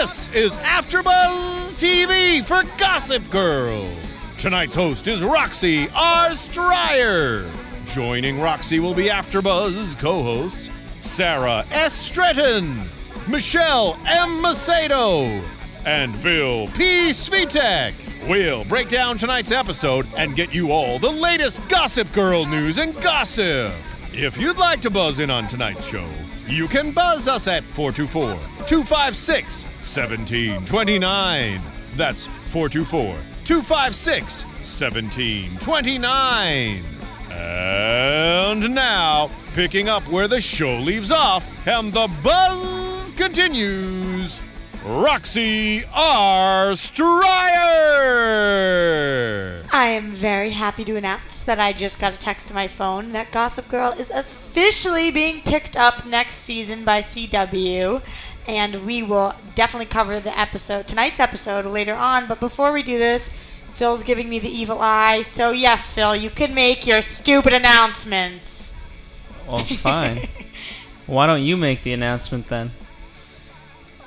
this is AfterBuzz TV for Gossip Girl. Tonight's host is Roxy R. Stryer. Joining Roxy will be AfterBuzz co-hosts Sarah S. Stretton, Michelle M. Macedo, and Phil P. Svitek. We'll break down tonight's episode and get you all the latest Gossip Girl news and gossip. If you'd like to buzz in on tonight's show, you can buzz us at 424 256 1729. That's 424 256 1729. And now, picking up where the show leaves off and the buzz continues, Roxy R. Stryer. I am very happy to announce that I just got a text to my phone that Gossip Girl is officially being picked up next season by CW. And we will definitely cover the episode, tonight's episode, later on. But before we do this, Phil's giving me the evil eye. So, yes, Phil, you can make your stupid announcements. Well, fine. Why don't you make the announcement then?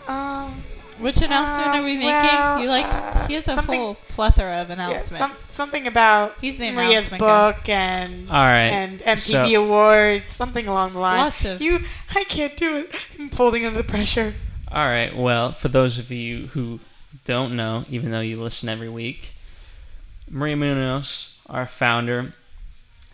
Um, Which announcement Uh, are we making? well, you like uh, he has a whole plethora of yeah, announcements. some, something about He's the Maria's announcement guy. book and All right. and MTV so- Awards, something along the line. Lots of- you. I can't do it. I'm folding under the pressure. All right. Well, for those of you who don't know, even though you listen every week, Maria Menounos, our founder,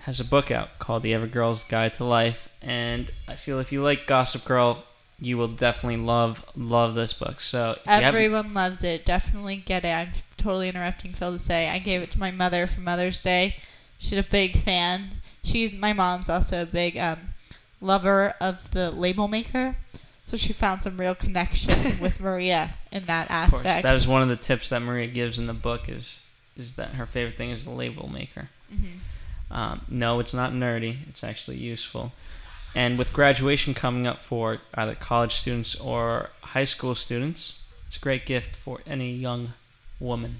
has a book out called The EveryGirl's Guide to Life, and I feel if you like Gossip Girl, you will definitely love love this book. So if you haven't- Everyone loves it. Definitely get it. I'm totally interrupting Phil to say I gave it to my mother for Mother's Day. She's a big fan. She's my mom's also a big um, lover of the label maker, so she found some real connection with Maria in that of course, aspect. that is one of the tips that Maria gives in the book is is that her favorite thing is the label maker. Mhm. Um, no, it's not nerdy. It's actually useful. And with graduation coming up for either college students or high school students, it's a great gift for any young woman.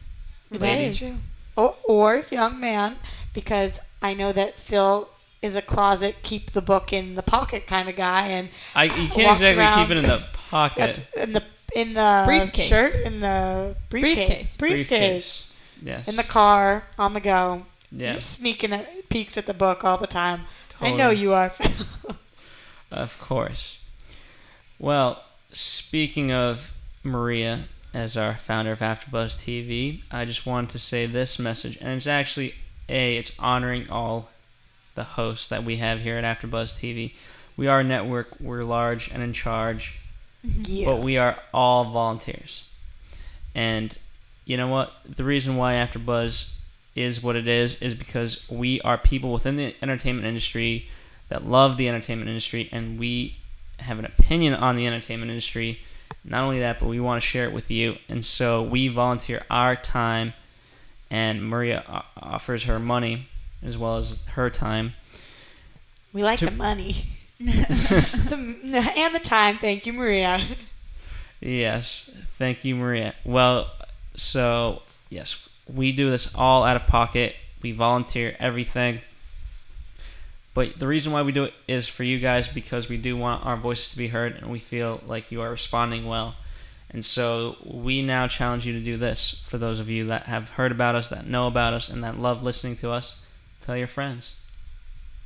It Ladies. is. Or, or young man, because I know that Phil is a closet, keep the book in the pocket kind of guy, and I you can't exactly around- keep it in the pocket. in the in the Briefcase. shirt, in the briefcase, Briefcase. briefcase, Yes. in the car, on the go. You're Yes. sneaking at, peeks at the book all the time. I know you are. Of course. Well, speaking of Maria as our founder of AfterBuzz TV, I just wanted to say this message, and it's actually a it's honoring all the hosts that we have here at AfterBuzz TV. We are a network. We're large and in charge, mm-hmm. yeah. but we are all volunteers. And you know what? The reason why AfterBuzz is what it is is because we are people within the entertainment industry that love the entertainment industry, and we have an opinion on the entertainment industry. Not only that, but we want to share it with you, and so we volunteer our time, and Maria offers her money as well as her time. we like to- the money. the, and the time. Thank you, Maria. Yes, thank you, Maria. Well, so yes, we do this all out of pocket. We volunteer everything. But the reason why we do it is for you guys because we do want our voices to be heard and we feel like you are responding well. And so we now challenge you to do this for those of you that have heard about us, that know about us, and that love listening to us. Tell your friends.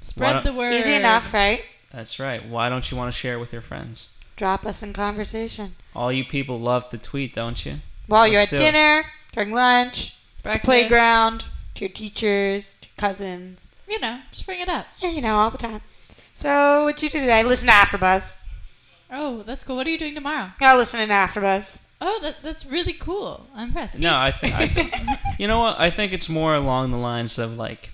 Spread the word. Easy enough, right? That's right. Why don't you want to share it with your friends? Drop us in conversation All you people love to tweet, don't you? while So you're at still- dinner, during lunch, the Breakfast. playground, to your teachers, to your cousins. You know, just bring it up. Yeah, you know, all the time. So, what'd you do today? Listen to AfterBuzz. Oh, that's cool. What are you doing tomorrow? Gotta listen to AfterBuzz. Oh, that, that's really cool. I'm impressed. No, I think I think you know what? I think it's more along the lines of like,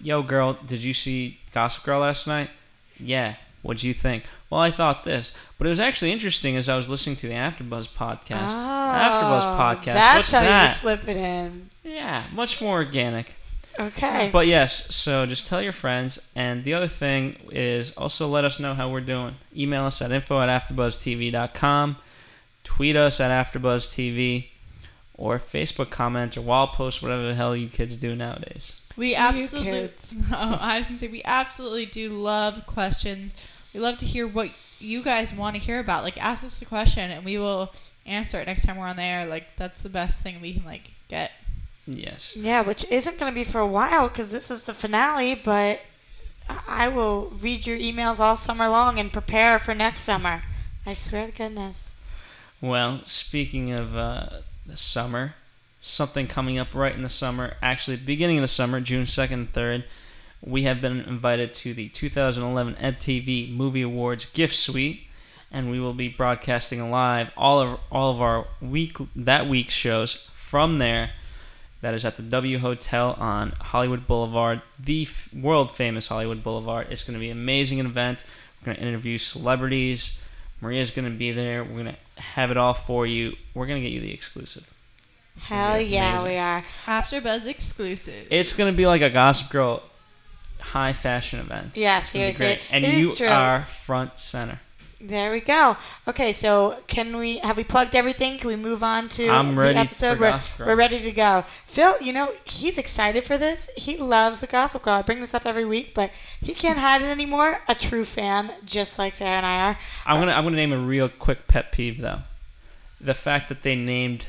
"Yo, girl, did you see Gossip Girl last night? Yeah, What'd you think? Well, I thought this, but it was actually interesting as I was listening to the AfterBuzz podcast. Oh, AfterBuzz Oh, podcast. That's What's how that? you slip it in. Yeah, much more organic. Okay. But yes, so just tell your friends. And the other thing is also let us know how we're doing. Email us at info at AfterBuzzTV.com. Tweet us at AfterBuzzTV. Or Facebook comment or wall post, whatever the hell you kids do nowadays. We absolutely. Oh, I was gonna say we absolutely do love questions. We love to hear what you guys want to hear about. Like, ask us the question, and we will answer it next time we're on the air. Like, that's the best thing we can like get. Yes. Yeah, which isn't going to be for a while because this is the finale, but I will read your emails all summer long and prepare for next summer. I swear to goodness. Well, speaking of uh, the summer, something coming up right in the summer, actually beginning of the summer, June 2nd and 3rd, we have been invited to the 2011 MTV Movie Awards gift suite, and we will be broadcasting live all of all of our week that week's shows from there. That is at the W Hotel on Hollywood Boulevard, the f- world famous Hollywood Boulevard. It's going to be an amazing event. We're going to interview celebrities. Maria's going to be there. We're going to have it all for you. We're going to get you the exclusive. It's gonna Hell be yeah, amazing. we are. After Buzz exclusive. It's going to be like a Gossip Girl high fashion event. Yeah, it's gonna be seriously, great. And it is you true. are front center. There we go. Okay, so can we have we plugged everything? Can we move on to I'm the episode? for we're, Gossip Girl. we're ready to go. Phil, you know he's excited for this. He loves the Gossip Girl. I bring this up every week, but he can't hide it anymore. A true fan, just like Sarah and I are. I'm gonna I'm gonna name a real quick pet peeve though. The fact that they named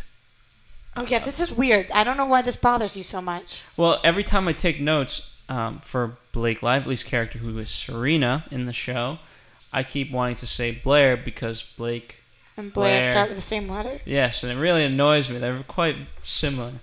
Oh yeah, this is weird. I don't know why this bothers you so much. well every time I take notes um, for Blake Lively's character who is Serena in the show, I keep wanting to say Blair because Blake. And Blair, Blair. start with the same letter. Yes, and it really annoys me. They're quite similar.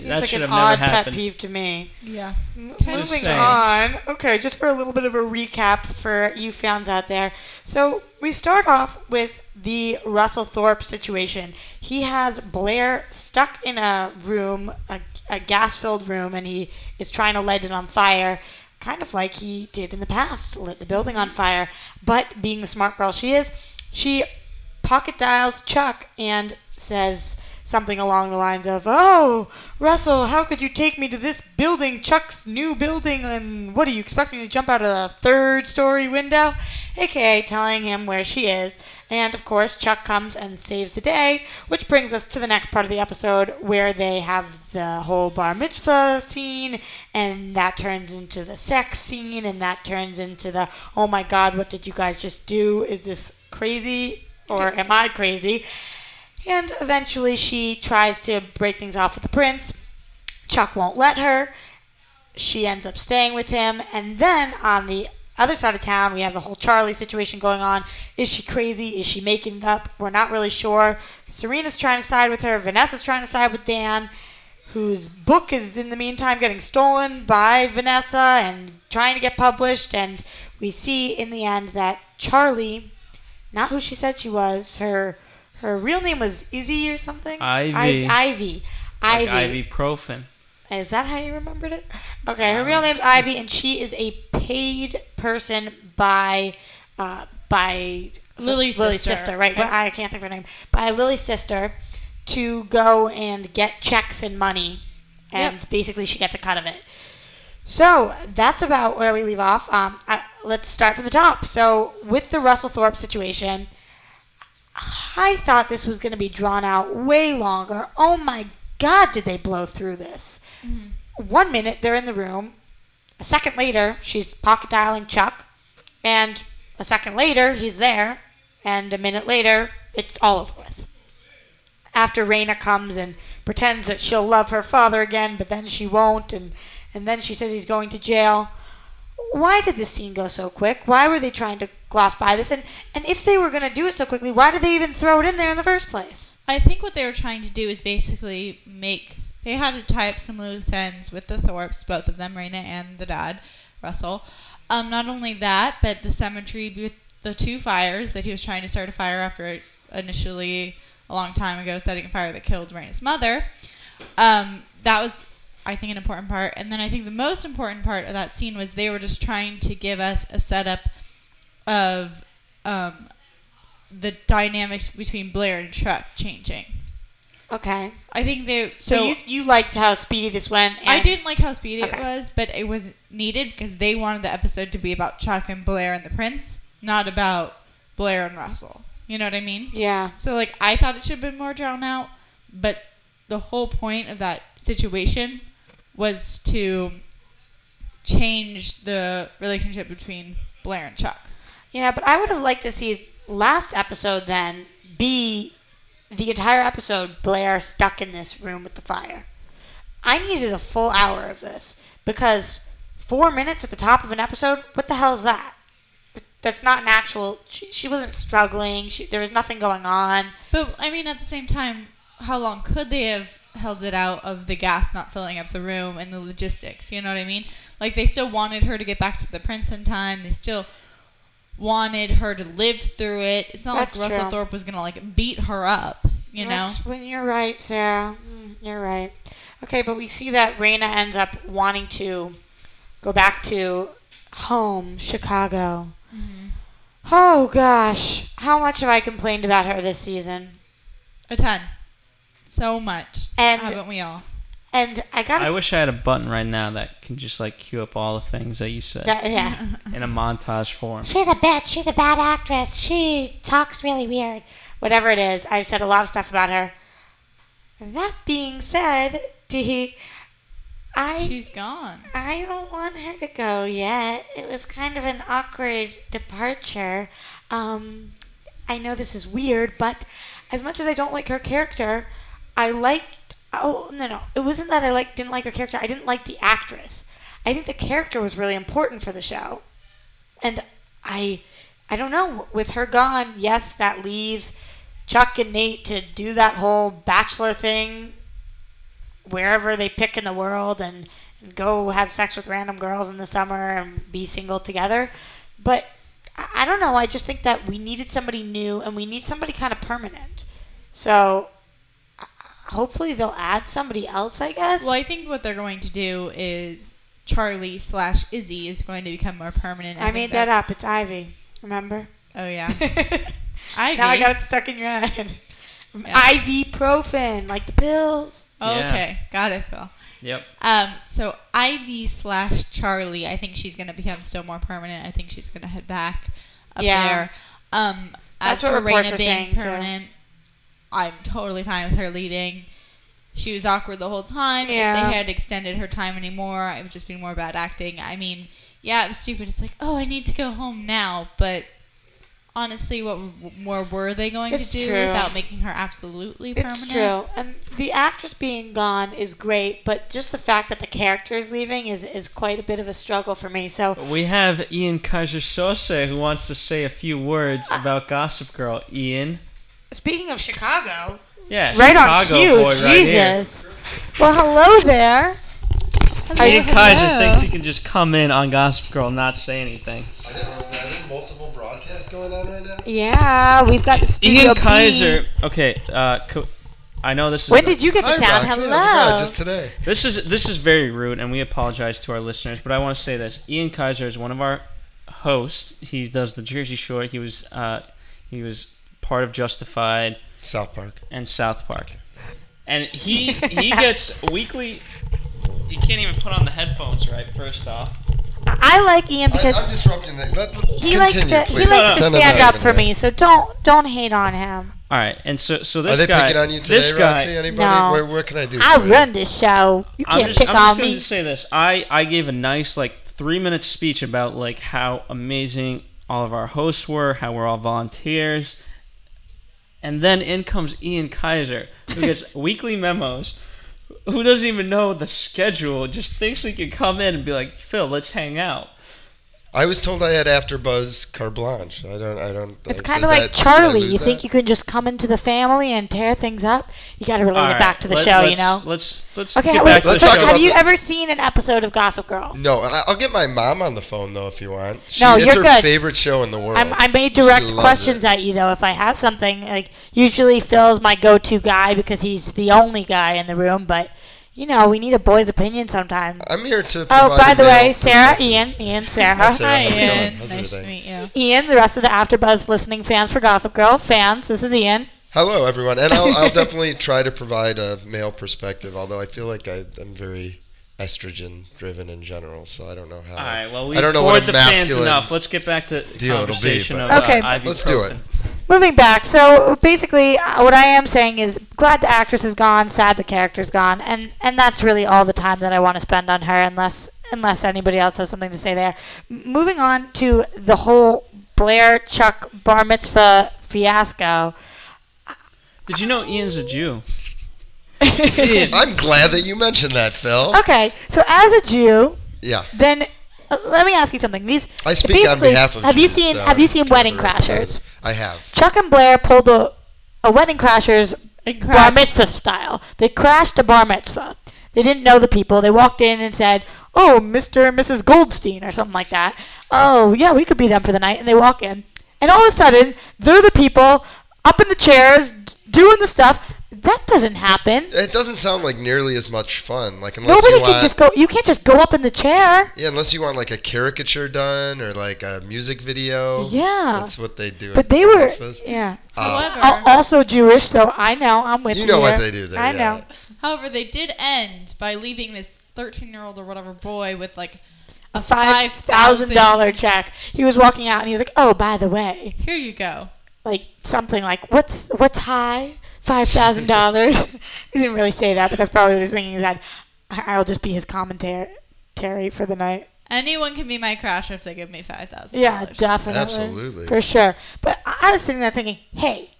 Seems that like should an have never odd pet happened. peeve to me. yeah. M- Just Moving saying. on. Okay, just for a little bit of a recap for you fans out there. So we start off with the Russell Thorpe situation. He has Blair stuck in a room, a, a gas-filled room, and he is trying to light it on fire. Kind of like he did in the past, lit the building on fire. But being the smart girl she is, she pocket dials Chuck and says something along the lines of, "Oh, Russell, how could you take me to this building, Chuck's new building, and what do you expect me to jump out of the third story window?" AKA telling him where she is. And of course, Chuck comes and saves the day, which brings us to the next part of the episode where they have the whole bar mitzvah scene, and that turns into the sex scene, and that turns into the, "Oh my God, what did you guys just do? Is this crazy?" Or am I crazy? And eventually she tries to break things off with the prince. Chuck won't let her. She ends up staying with him. And then on the other side of town, we have the whole Charlie situation going on. Is she crazy? Is she making it up? We're not really sure. Serena's trying to side with her. Vanessa's trying to side with Dan, whose book is in the meantime getting stolen by Vanessa and trying to get published. And we see in the end that Charlie, not who she said she was, her her real name was Izzy or something. Ivy. I- Ivy. Like Ivy. ibuprofen. Is that how you remembered it? Okay, her real name's Ivy, and she is a paid person by, uh, by Lily's Lily's sister, sister, right? right? Well, I can't think of her name. By Lily's sister to go and get checks and money, and Yep. basically she gets a cut of it. So that's about where we leave off. Um, I, let's start from the top. So with the Russell Thorpe situation, I thought this was going to be drawn out way longer. Oh my God, did they blow through this? Mm-hmm. One minute they're in the room, a second later she's pocket dialing Chuck, and a second later he's there, and a minute later it's all over with. After Raina comes and pretends that she'll love her father again, but then she won't, and, and then she says he's going to jail. Why did this scene go so quick? Why were they trying to gloss by this? And and if they were going to do it so quickly, why did they even throw it in there in the first place? I think what they were trying to do is basically make they had to tie up some loose ends with the Thorpes, both of them, Raina and the dad, Russell. Um, not only that, but the cemetery with the two fires that he was trying to start a fire after initially a long time ago setting a fire that killed Raina's mother. Um, that was I think an important part. And then I think the most important part of that scene was they were just trying to give us a setup of um, the dynamics between Blair and Chuck changing. Okay. I think they So, so, you you liked how speedy this went? I didn't like how speedy Okay. it was, but it was needed because they wanted the episode to be about Chuck and Blair and the prince, not about Blair and Russell. You know what I mean? Yeah. So like I thought it should have been more drawn out, but the whole point of that situation was to change the relationship between Blair and Chuck. Yeah, but I would have liked to see last episode then be the entire episode Blair stuck in this room with the fire. I needed a full hour of this because four minutes at the top of an episode, what the hell is that? That's not an actual. She, she wasn't struggling. She, there was nothing going on. But I mean, at the same time, how long could they have held it out of the gas not filling up the room and the logistics? You know what I mean? Like they still wanted her to get back to the prince in time. They still wanted her to live through it. It's not That's like Russell true. Thorpe was gonna like beat her up. You know? That's when you're right, Sarah. Mm, You're right. Okay, but we see that Raina ends up wanting to go back to home, Chicago. Mhm. Oh gosh, how much have I complained about her this season? A ton. So much. And- haven't we all? And I got I wish I had a button right now that can just like cue up all the things that you said yeah, yeah. in a montage form. She's a bitch. She's a bad actress. She talks really weird. Whatever it is, I've said a lot of stuff about her. That being said, Dee, I She's gone. I don't want her to go yet. It was kind of an awkward departure. Um, I know this is weird, but as much as I don't like her character, I liked. Oh no, no, it wasn't that I like didn't like her character. I didn't like the actress. I think the character was really important for the show, and I, I don't know. With her gone, yes, that leaves Chuck and Nate to do that whole bachelor thing wherever they pick in the world and, and go have sex with random girls in the summer and be single together. But I, don't know. I just think that we needed somebody new and we need somebody kind of permanent. So hopefully they'll add somebody else, I guess. Well, I think what they're going to do is Charlie slash Izzy is going to become more permanent. I made that up. It's Ivy. Remember? Oh yeah. Ivy. Now I got it stuck in your head. Yeah. Ibuprofen, like the pills. Oh, Yeah. okay, got it, Phil. Yep. Um, so Ivy slash Charlie, I think she's gonna become still more permanent. I think she's gonna head back up Yeah. there. Um, That's as what for reports Raina are saying, being too. Permanent, I'm totally fine with her leaving. She was awkward the whole time. Yeah. If they had extended her time anymore, it would just be more bad acting. I mean, yeah, it was stupid. It's like, oh, I need to go home now, but honestly, what more were they going It's to do true. without making her absolutely permanent? It's true, and the actress being gone is great, but just the fact that the character is leaving is is quite a bit of a struggle for me. So We have Ian Kaiser Sose who wants to say a few words about Gossip Girl. Ian. Speaking of Chicago, Yeah, right Chicago on cue, boy right here. Jesus. well, hello there. Are you- Ian Kaiser hello. thinks he can just come in on Gossip Girl and not say anything. I didn't know that. Are there multiple broadcasts going on right now? Yeah, we've got the studio Ian B. Kaiser. Okay, uh, co- I know this is When did you get to Hi, town? Roxy. How's it Hello. going? Just today. This is this is very rude, and we apologize to our listeners. But I want to say this: Ian Kaiser is one of our hosts. He does the Jersey Shore. He was uh, he was part of Justified South Park. and South Park, and he he gets weekly. You can't even put on the headphones right. First off, I like Ian because I'm disrupting that. Let, he continue, likes to please. he likes No, to no. No, no, stand up no, for no. me. So don't don't hate on him. all right. And so so Are this they guy, picking on you today, this guy. Roxy? Anybody? No. Where, where can I do? I for you? run this show. You I'm can't just, pick I'm on just going me. to say this. I, I gave a nice like three minute speech about like how amazing all of our hosts were, how we're all volunteers, and then in comes Ian Kaiser, who gets weekly memos, who doesn't even know the schedule, just thinks he can come in and be like, Phil, let's hang out. I was told I had AfterBuzz carte blanche. I don't. I don't. It's I- kind of like that- Charlie. lose You think that? you can just come into the family and tear things up? You got to relate All it right, back to the let- show, you know. Let's let's Okay, get wait, back to the let's so talk show. have you the- ever seen an episode of Gossip Girl? No, I- I'll get my mom on the phone though if you want. She, No, you're her good. favorite show in the world. I'm, I may direct questions it. at you though if I have something. Like usually Phil's my go-to guy because he's the only guy in the room. But you know, we need a boy's opinion sometimes. I'm here to. Oh, by the way, Sarah. Ian, Ian, Sarah. Hi, Sarah. Hi, how's it going? Ian. Nice to meet you. Ian, the rest of the AfterBuzz listening fans for Gossip Girl fans. This is Ian. Hello, everyone, and I'll, I'll definitely try to provide a male perspective. Although I feel like I, I'm very estrogen driven in general, so I don't know how. All right. Well, we I don't know bored what a the fans masculine let's Let's get back to deal it'll be, conversation but- of Okay. uh, Let's do it. Moving back, so basically, uh, what I am saying is, glad the actress is gone, sad the character's gone, and and that's really all the time that I want to spend on her, unless unless anybody else has something to say there. M- moving on to the whole Blair Chuck bar mitzvah fiasco. Did you know Ian's a Jew? Ian, I'm glad that you mentioned that, Phil. Okay, so as a Jew, Yeah, then uh, let me ask you something. These I speak on behalf of. Have you seen so Have you seen Wedding Crashers? I have. Chuck and Blair pulled a, a Wedding Crashers And bar mitzvah style. They crashed a bar mitzvah. They didn't know the people. They walked in and said, "Oh, Mr. and Mrs. Goldstein," or something like that. Oh, yeah, we could be them for the night. And they walk in, and all of a sudden, they're the people up in the chairs doing the stuff. That doesn't happen. It doesn't sound like nearly as much fun. Like unless Nobody you can want, just go. You can't just go up in the chair. Yeah, unless you want like a caricature done or like a music video. Yeah. That's what they do. But they were, mitzvahs. yeah. Uh, However, Al- Also Jewish, so I know. I'm with you. you know what they do there. I yeah. know. however, they did end by leaving this 13 year old or whatever boy with like a five thousand dollar check. He was walking out and he was like, "Oh, by the way, Here you go. like something like what's what's high? Five thousand dollars." he didn't really say that, but that's probably what he's thinking. He said, "I- "I'll just be his commentary for the night." Anyone can be my crash if they give me five thousand. Yeah, definitely, Absolutely. for sure. But I I was sitting there thinking, "Hey,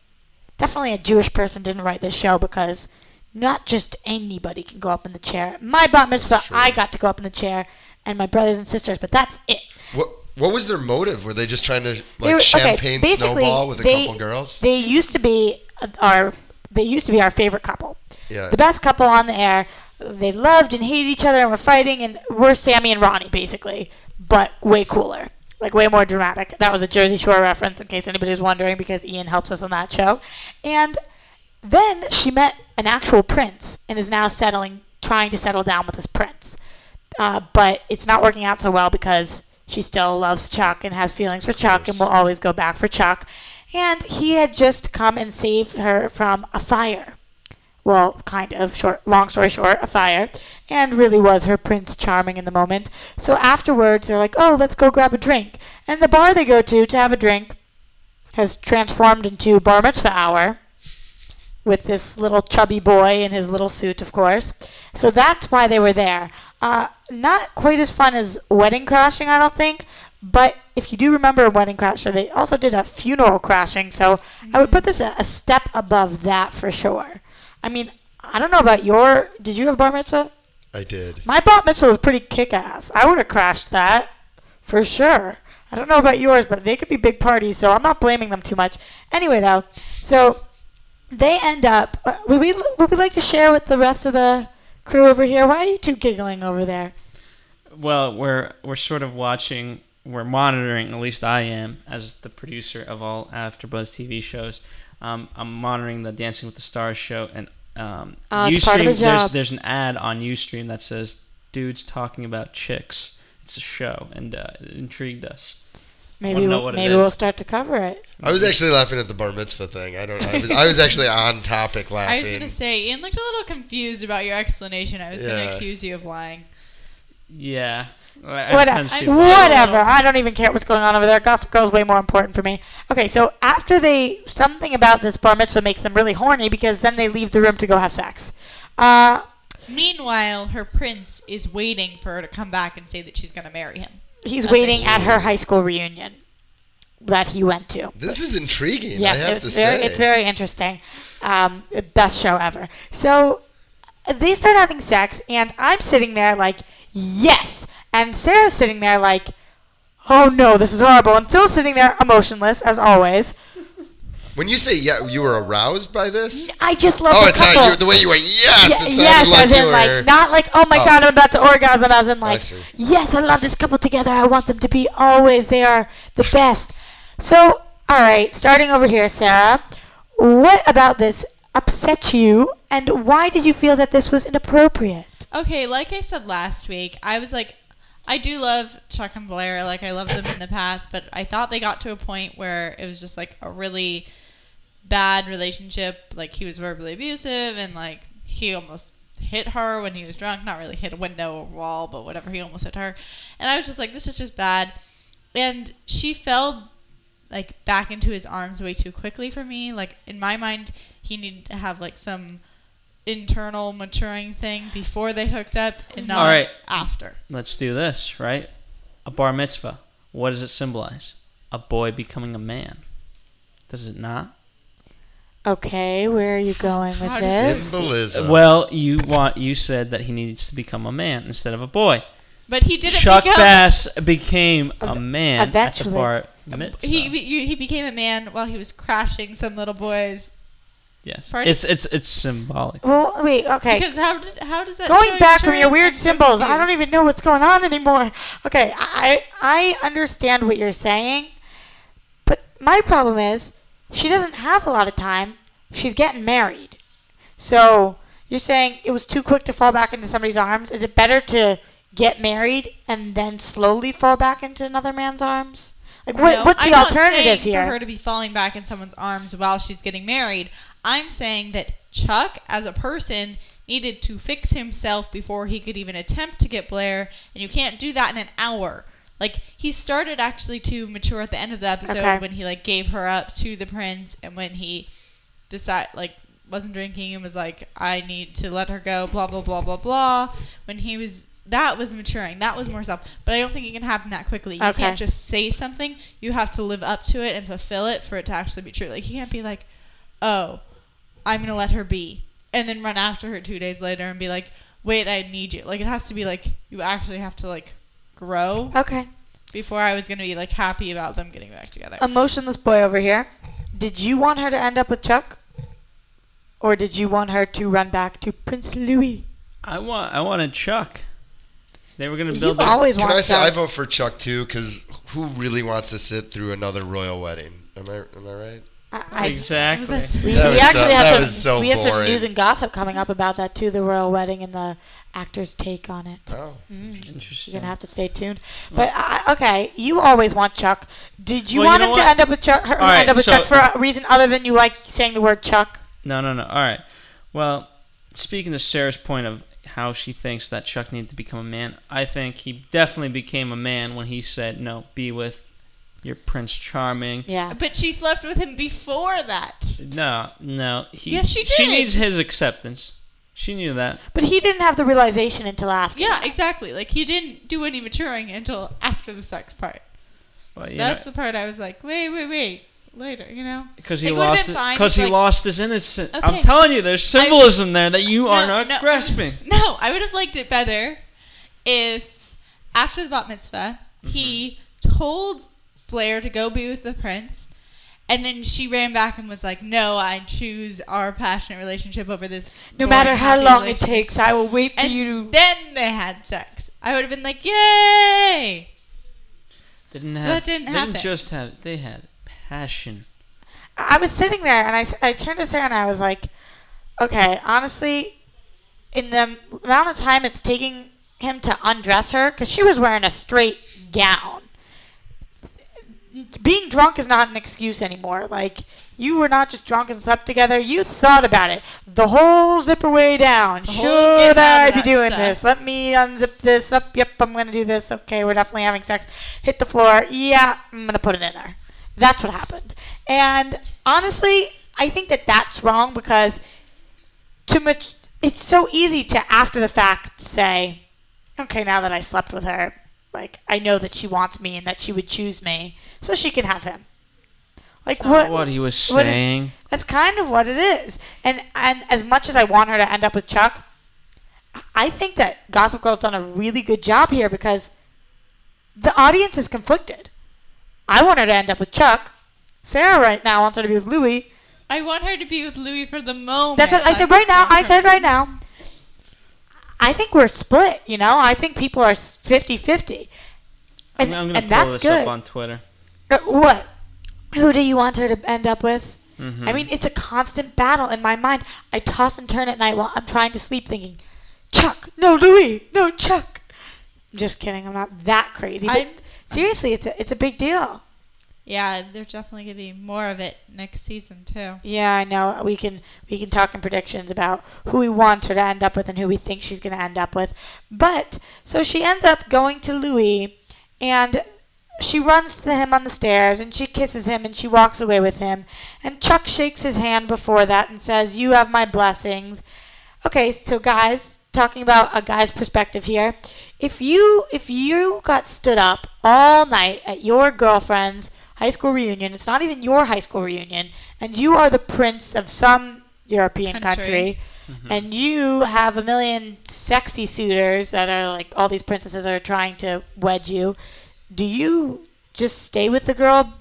definitely a Jewish person didn't write this show because." Not just anybody can go up in the chair. My bat mitzvah, true. I got to go up in the chair, and my brothers and sisters, but that's it. What What was their motive? Were they just trying to like were- champagne basically, snowball with a they- couple girls? They used to be uh, our they used to be our favorite couple. Yeah. The best couple on the air. They loved and hated each other and were fighting and we're Sammy and Ronnie basically, but way cooler. Like way more dramatic. That was a Jersey Shore reference in case anybody was wondering because Ian helps us on that show. And then she met an actual prince and is now settling trying to settle down with this prince. Uh, but it's not working out so well because she still loves Chuck and has feelings for Chuck and will always go back for Chuck. And he had just come and saved her from a fire. Well, kind of short, long story short, a fire, and really was her Prince Charming in the moment. So afterwards, they're like, "Oh, let's go grab a drink." And the bar they go to to have a drink has transformed into bar mitzvah hour with this little chubby boy in his little suit, of course. So that's why they were there. Uh, not quite as fun as Wedding Crashing, I don't think. But if you do remember a Wedding Crasher, they also did a funeral crashing. So I would put this a, a step above that for sure. I mean, I don't know about your. Did you have bar mitzvah? I did. My bar mitzvah was pretty kick-ass. I would have crashed that for sure. I don't know about yours, but they could be big parties, so I'm not blaming them too much. Anyway, though, so they end up. Uh, would we would we like to share with the rest of the crew over here? Why are you two giggling over there? Well, we're we're sort of watching, we're monitoring. At least I am, as the producer of all AfterBuzz TV shows. Um, I'm monitoring the Dancing with the Stars show, and um, it's part of the There's there's an ad on UStream that says "Dudes talking about chicks." It's a show, and uh, it intrigued us. Maybe we'll, maybe we'll start to cover it. I was actually laughing at the bar mitzvah thing. I don't. I was, I was actually on topic laughing. I was gonna say Ian looked a little confused about your explanation. I was Yeah. gonna accuse you of lying. Yeah. I- I What, tend to see I'm the- so- whatever. I don't even care what's going on over there. Gossip Girl's way more important for me. Okay, so after they something about this bar mitzvah makes them really horny because then they leave the room to go have sex. Uh, Meanwhile, her prince is waiting for her to come back and say that she's gonna marry him. he's waiting at her high school reunion that he went to. this is intriguing. Yes, I have it's to very say. it's very interesting. Um, best show ever. So uh, they start having sex, and I'm sitting there like, yes, and Sarah's sitting there like, oh no, this is horrible, and Phil's sitting there emotionless as always. When you say yeah, you were aroused by this. I just love Oh, the it's couple. not you. The way you went. Yes. Ye- it yes, like as you in like not like oh my Oh. god, I'm about to orgasm. As in like see. yes, I love this couple together. I want them to be always. They are the best. So all right, starting over here, Sarah. What about this upset you, and why did you feel that this was inappropriate? Okay, like I said last week, I was like, I do love Chuck and Blair. Like I loved them in the past, but I thought they got to a point where it was just like a really bad relationship. Like he was verbally abusive, and like he almost hit her when he was drunk. Not really hit a window or wall, but whatever. He almost hit her, and I was just like, this is just bad. And she fell like back into his arms way too quickly for me. Like in my mind, he needed to have like some internal maturing thing before they hooked up and not All right. after. Let's do this, right? A bar mitzvah. What does it symbolize? A boy becoming a man. Does it not? Okay, where are you going with How this? Symbolism. Well, you want you said that he needs to become a man instead of a boy. But he didn't Chuck become. Bass became a Ev- man at the eventually. bar mitzvah. He he became a man while he was crashing some little boys. Yes, Pardon? it's it's it's symbolic. Well, wait, okay. Because how did how does that Going back from your weird symbols, I don't even know what's going on anymore. Okay, I I understand what you're saying, but my problem is she doesn't have a lot of time. She's getting married, so you're saying it was too quick to fall back into somebody's arms. Is it better to get married and then slowly fall back into another man's arms? Like what? No, what's I'm the not alternative here? For her to be falling back in someone's arms while she's getting married, I'm saying that Chuck, as a person, needed to fix himself before he could even attempt to get Blair, and you can't do that in an hour. Like he started actually to mature at the end of the episode Okay. when he like gave her up to the prince, and when he decide like wasn't drinking and was like, I need to let her go, blah blah blah blah blah. When he was that was maturing. That was more self. But I don't think it can happen that quickly. You Okay. can't just say something. You have to live up to it and fulfill it for it to actually be true. Like you can't be like, Oh, I'm gonna let her be and then run after her two days later and be like, Wait, I need you. Like it has to be like you actually have to like grow Okay, before I was gonna be like happy about them getting back together. emotionless boy over here. Did you want her to end up with Chuck, or did you want her to run back to Prince Louis? I want I wanted Chuck. They were gonna build. their- always want. Can want I say I vote for Chuck too? Because who really wants to sit through another royal wedding? Am I am I right? I, I, exactly. we, That we was actually so- have that some. was so we have some news and gossip coming up about that too. The royal wedding and the actors' take on it. Oh. Mm. You're gonna have to stay tuned. But I okay, you always want Chuck. Did you Well, you want know him to end up with Chuck? Her, All right, end up with so- Chuck for a reason other than you like saying the word Chuck? No, no, no. All right. Well, speaking to Sarah's point of how she thinks that Chuck needed to become a man, I think he definitely became a man when he said, "No, be with your Prince Charming." Yeah. But she slept with him before that. No, no. He, Yes, she She needs his acceptance. She knew that. But he didn't have the realization until after. Yeah, that. exactly. Like he didn't do any maturing until after the sex part. Well, So that's know, the part I was like, wait, wait, wait, later. You know? because he lost it. Because he like- lost his innocence. Okay. I'm telling you, there's symbolism there that you are not no. grasping. No, I would have liked it better if after the bat mitzvah he Mm-hmm. told Blair to go be with the prince. And then she ran back and was like, "No, I choose our passionate relationship over this." No matter how long it takes, I will wait for And you to. then they had sex. I would have been like, "Yay!" Didn't have. didn't they happen. didn't just have. They had passion. I was sitting there and I, I turned to Sarah and I was like, okay, honestly, in the amount of time it's taking him to undress her, because she was wearing a straight gown. Being drunk is not an excuse anymore. Like, you were not just drunk and slept together. You thought about it. The whole zipper way down. Should I be doing stuff. this? Let me unzip this up. Yep, I'm going to do this. Okay, we're definitely having sex. Hit the floor. Yeah, I'm going to put it in there. That's what happened. And honestly, I think that that's wrong because too much. It's so easy to after the fact say, okay, now that I slept with her, like I know that she wants me and that she would choose me, so she can have him. Like That's not what? what he was what is- saying. That's kind of what it is. And and as much as I want her to end up with Chuck, I think that Gossip Girl's done a really good job here because the audience is conflicted. I want her to end up with Chuck. Sarah right now wants her to be with Louis. I want her to be with Louis for the moment. That's what I said right now. I said right now. I think we're split, you know? I think people are 50-50. I'm, And, I'm gonna and pull that's this good. up on Twitter. Uh, what? Who do you want her to end up with? Mhm. I mean, it's a constant battle in my mind. I toss and turn at night while I'm trying to sleep, thinking, Chuck, no, Louis, no, Chuck. I'm just kidding. I'm not that crazy. But I'm- seriously, it's a, it's a big deal. Yeah, there's definitely gonna be more of it next season too. Yeah, I know. We can we can talk in predictions about who we want her to end up with and who we think she's to end up with. But so she ends up going to Louis, and she runs to him on the stairs and she kisses him and she walks away with him. And Chuck shakes his hand before that and says, "You have my blessings." Okay, so guys, talking about a guy's perspective here. If you if you got stood up all night at your girlfriend's high school reunion, it's not even your high school reunion, and you are the prince of some European country, Country. Mm-hmm. and you have a million sexy suitors that are like all these princesses are trying to wed you, do you just stay with the girl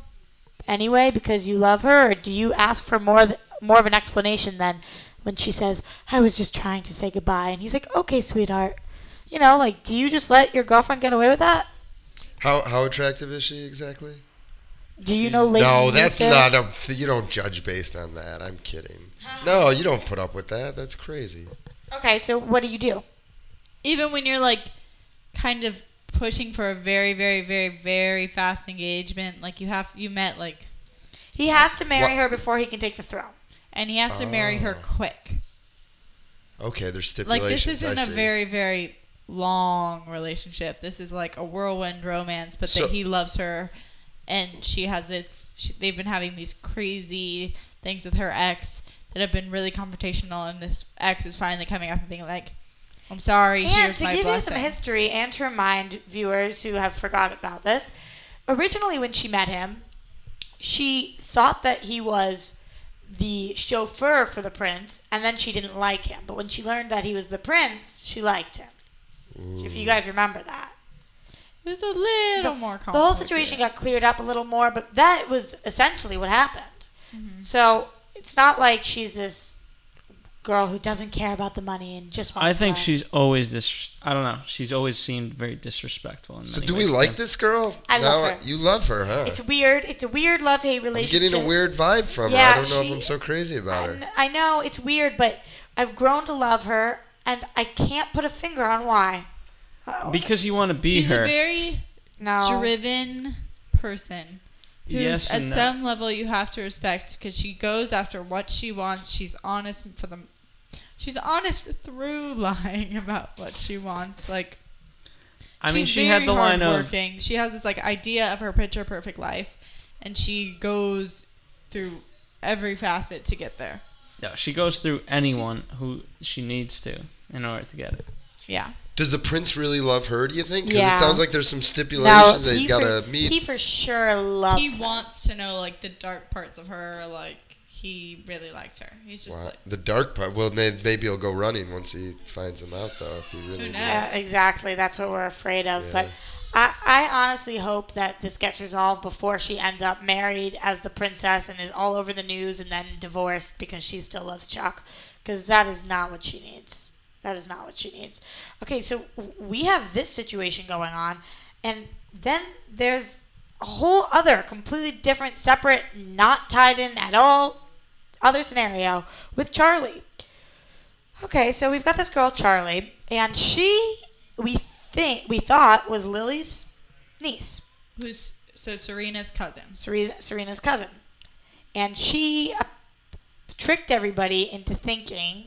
anyway because you love her, or do you ask for more th- more of an explanation than when she says, "I was just trying to say goodbye," and he's like, "Okay, sweetheart." You know, like, do you just let your girlfriend get away with that? How how attractive is she exactly? Do you know Leighton no, that's Meester? not a. You don't judge based on that. I'm kidding. No, you don't put up with that. That's crazy. Okay, so what do you do? Even when you're like kind of pushing for a very, very, very, very fast engagement, like you have you met like He has to marry What- her before he can take the throne. and he has to marry her Oh. quick. Okay, there's Like stipulations. this isn't I a see. very, very long relationship. This is like a whirlwind romance, but So- that he loves her and she has this she, they've been having these crazy things with her ex that have been really confrontational and this ex is finally coming up and being like I'm sorry, And here's to my give blessing. you some history and to remind viewers who have forgot about this, originally when she met him, she thought that he was the chauffeur for the prince, and then she didn't like him. But when she learned that he was the prince, she liked him. So if you mm. guys remember that. It was a little The- more The whole situation got cleared up a little more, but that was essentially what happened. Mhm. So it's not like she's this girl who doesn't care about the money and just wants I think money. she's always this I don't know. She's always seemed very disrespectful. In So many do we like too. this girl? I love her. You love her, huh? It's weird. It's a weird love hate I'm relationship. getting a weird vibe from her. Yeah, I don't know she- if I'm so crazy about I, her. I know it's weird, but I've grown to love her, and I can't put a finger on why. Because you want to be her. She's her. a very no. driven person. who's yes at and no. some level you have to respect because she goes after what she wants. She's honest for the, She's honest through lying about what she wants. Like I mean, she had the line of hardworking. She has this like idea of her picture perfect life, and she goes through every facet to get there. yeah, she goes through anyone who she needs to in order to get it. Yeah. Does the prince really love her? Do you think? Because Yeah. it sounds like there's some No, stipulations that he he's got to meet. He for sure loves. he her. wants to know like the dark parts of her. Like he really likes her. He's just Wow. like The dark part. Well, may- maybe he'll go running once he finds him out, though. If he really. Who knows? Yeah, exactly. That's what we're afraid of. Yeah. But I, I honestly hope that this gets resolved before she ends up married as the princess and is all over the news and then divorced because she still loves Chuck. Because that is not what she needs. That is not what she needs. Okay, so we have this situation going on, and then there's a whole other completely different, separate, not tied in at all other scenario with Charlie. Okay, so we've got this girl Charlie, and she we think we thought was Lily's niece, who's so Serena's cousin. Serena, Serena's cousin, and she uh, tricked everybody into thinking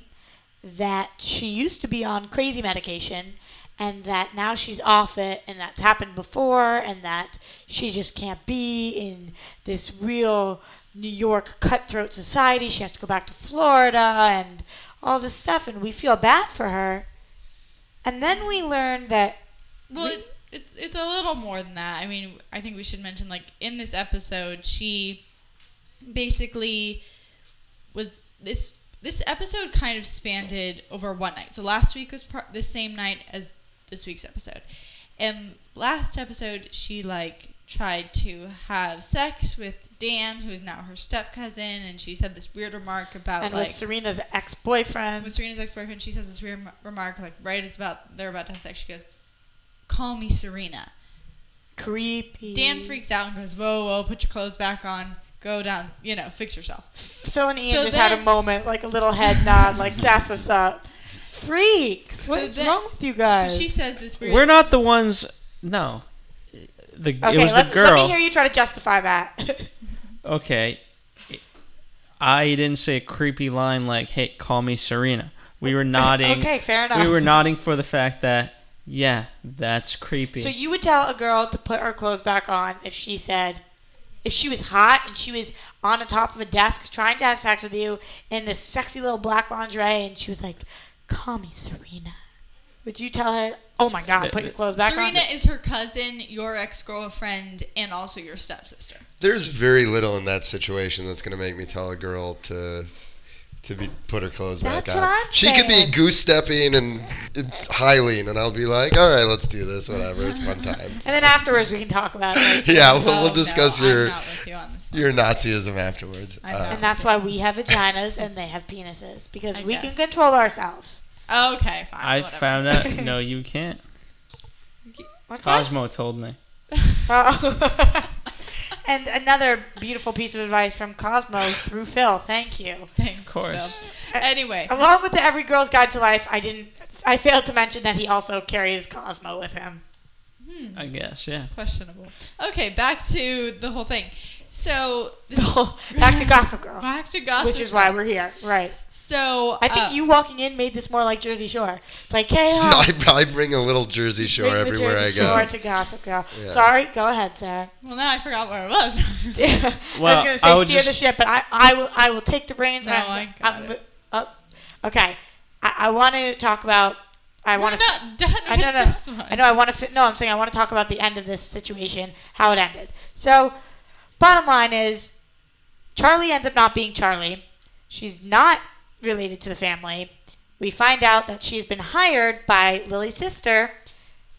that she used to be on crazy medication and that now she's off it and that's happened before and that she just can't be in this real New York cutthroat society. She has to go back to Florida and all this stuff and we feel bad for her. And then we learn that Well, We- it, it's it's a little more than that. I mean, I think we should mention like in this episode, she basically was this this episode kind of spanned over one night. So last week was par- the same night as this week's episode, and last episode she like tried to have sex with Dan, who is now her step cousin, and she said this weird remark about and like was Serena's ex-boyfriend. with Serena's ex-boyfriend, she says this weird rem- remark like right as about they're about to have sex. She goes, "Call me Serena." creepy. Dan freaks out and goes, "Whoa, whoa, put your clothes back on." Go down, you know, fix yourself. Phil and Ian So just had a moment, like a little head nod, like that's what's up. Freaks, what So is then- wrong with you guys? So she says this weird. We're not the ones. No, the okay, it was let, the girl. let me hear you try to justify that. Okay, I didn't say a creepy line like "Hey, call me Serena." We were nodding. okay, fair enough. We were nodding for the fact that yeah, that's creepy. So you would tell a girl to put her clothes back on if she said, if she was hot and she was on the top of a desk trying to have sex with you in this sexy little black lingerie, and she was like, "Call me Serena." Would you tell her, "Oh my God, put your clothes back Serena on"? Serena is her cousin, your ex girlfriend, and also your stepsister. There's very little in that situation that's gonna make me tell a girl to to be put her clothes That's back what on. I'm she could be saying. goose stepping and it's high lean, and I'll be like, all right, let's do this, whatever, it's fun time. And then afterwards we can talk about it. Like, yeah, we'll, Oh, we'll discuss no, your I'm not with you on this one. your Nazism afterwards. I'm. Uh, and that's why we have vaginas and they have penises because I we guess. can control ourselves. Okay, fine. I whatever. found out. No, you can't. What's that? Cosmo told me. Oh. And another beautiful piece of advice from Cosmo through Phil. Thank you. Thanks, Of course. Phil. Anyway, Along with the Every Girl's Guide to Life, I didn't. I failed to mention that he also carries Cosmo with him. hmm, I guess. Yeah. questionable. Okay, back to the whole thing. So Back to Gossip Girl, Back to gossip. which is why we're here. Right. So I think uh, you walking in made this more like Jersey Shore. It's like, hey, I oh, probably bring a little Jersey Shore bring the everywhere Jersey I go. Shore to Gossip Girl. Yeah. Sorry, go ahead, Sarah. Well, now I forgot where it was. I Well, was gonna say I would steer the just- ship, but I, I will I will take the reins. No, and I I'm, got I'm, it. oh, okay, I, I want to talk about. I We're want to. not done I know, no. I know. I want to. No, I'm saying I want to talk about the end of this situation, how it ended. So, bottom line is, Charlie ends up not being Charlie. She's not related to the family. We find out that she's been hired by Lily's sister.